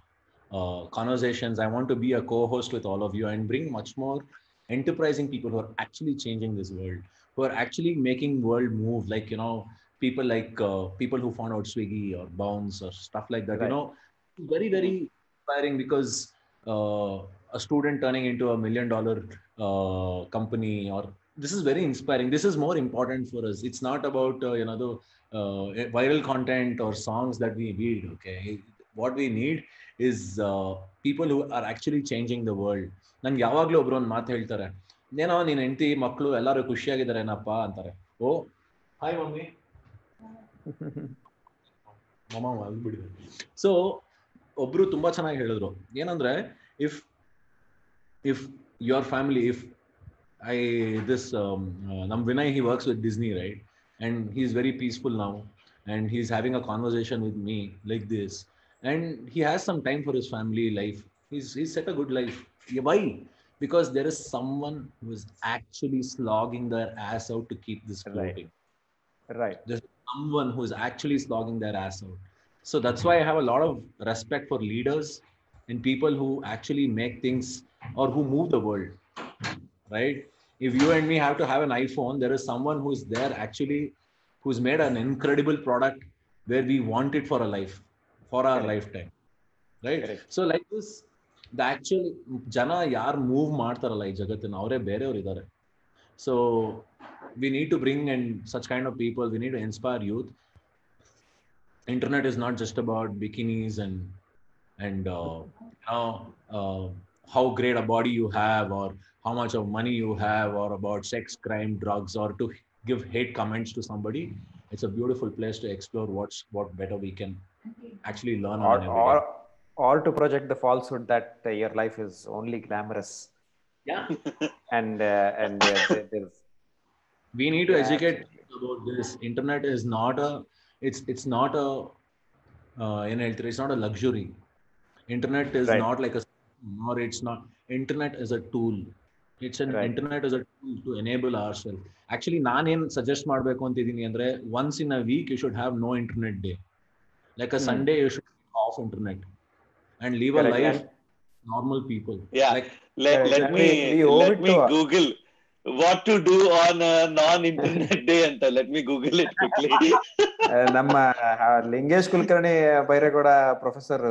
uh, conversations. I want to be a co-host with all of you and bring much more enterprising people who are actually changing this world, who are actually making world move. Like you know, people like uh, people who found out Swiggy or Bounce or stuff like that. Right. You know, very very inspiring because uh, a student turning into a million dollar uh, company or this is very inspiring. This is more important for us. It's not about uh, you know the uh, viral content or songs that we need. Okay, what we need is uh, people who are actually changing the world. ನನ್ಗೆ ಯಾವಾಗಲೂ ಒಬ್ರು ಒಂದು ಮಾತು ಹೇಳ್ತಾರೆ ಏನೋ ನೀನ್ ಹೆಂಡತಿ ಮಕ್ಕಳು ಎಲ್ಲರೂ ಖುಷಿಯಾಗಿದ್ದಾರೇನಪ್ಪ ಅಂತಾರೆ ಓ ಹಾಯ್ ಮಮ್ಮಿ ಮಮ್ಮ ಮಲ್ಬಿಡಿದ್ರು ಸೊ ಒಬ್ರು ತುಂಬಾ ಚೆನ್ನಾಗಿ ಹೇಳಿದ್ರು ಏನಂದ್ರೆ if if your family, if I this um, uh, Vinay, he works with Disney, right? And he's very peaceful now, and he's having a conversation with me like this, and he has some time for his family life. He's he's set a good life. Yeah, why? Because there is someone who is actually slogging their ass out to keep this going. Right. right. There's someone who is actually slogging their ass out. So that's why I have a lot of respect for leaders and people who actually make things or who move the world. Right? If you and me have to have an iPhone, there is someone who's there actually who's made an incredible product where we want it for a life, for our Correct. lifetime. Right? Correct. So like this, the actual ಜನ ಯಾರು move ಮಾಡ್ತಾರಲ್ಲ ಈ ಜಗತ್ತಿನ ಅವರೇ ಬೇರೆಯವ್ರು ಇದ್ದಾರೆ so we need to bring in such kind of people we need to inspire youth internet is not just about bikinis and and uh, you know uh, how great a body you have or how much of money you have or about sex crime drugs or to give hate comments to somebody it's a beautiful place to explore what's what better we can actually learn or, or, or to project the falsehood that uh, your life is only glamorous. Yeah. And uh, and uh, we need to yeah, educate about this. Internet is not a it's it's not a uh, in it's not a luxury. Internet is right. not like a or it's not. Internet is a tool. It's an internet is a tool to enable our self actually ನಾನೇನು suggest ಮಾಡಬೇಕು ಅಂತಿದ್ದೀನಿ ಅಂದ್ರೆ once in a week you should have no internet day like a Sunday you should off internet and leave a life normal people like let, let, let me, me let me google what to do on non internet day ಅಂತ let let Google it quickly ನಮ್ಮ Lingesh Kulkarni Byregowda professor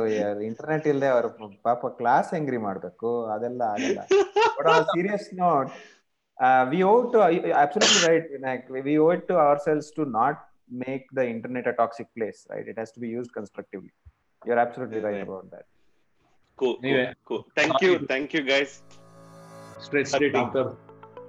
internet ಇಲ್ಲದೆ ಅವ್ರ ಪಾಪ class ಹೆಂಗ್ರಿ ಮಾಡ್ಬೇಕು ಅದೆಲ್ಲ ಆಗಲ್ಲ. But on serious note we owe to absolutely right Vinayak we owe to ourselves to not make the internet a toxic place right it has to be used constructively you are absolutely right about that cool, cool, Anyway. cool. Thank you, thank you, guys. straight straight after.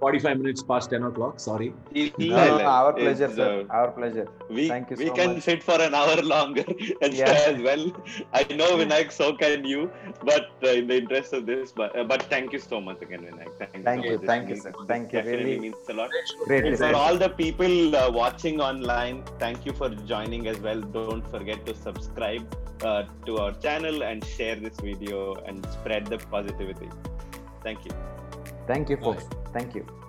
45 minutes past 10 o'clock. Sorry. No, no, our pleasure, it's, sir. Uh, our pleasure. We, Thank you we can much. sit for an hour longer yeah. as well. I know, Vinayak, so can you. But uh, in the interest of this, but, uh, but thank you so much again, Vinayak. Thank, thank you. So thank you, sir. Thank you. Really means a lot. Great. For all the people uh, watching online, thank you for joining as well. Don't forget to subscribe uh, to our channel and share this video and spread the positivity. Thank you thank you folks. Thank you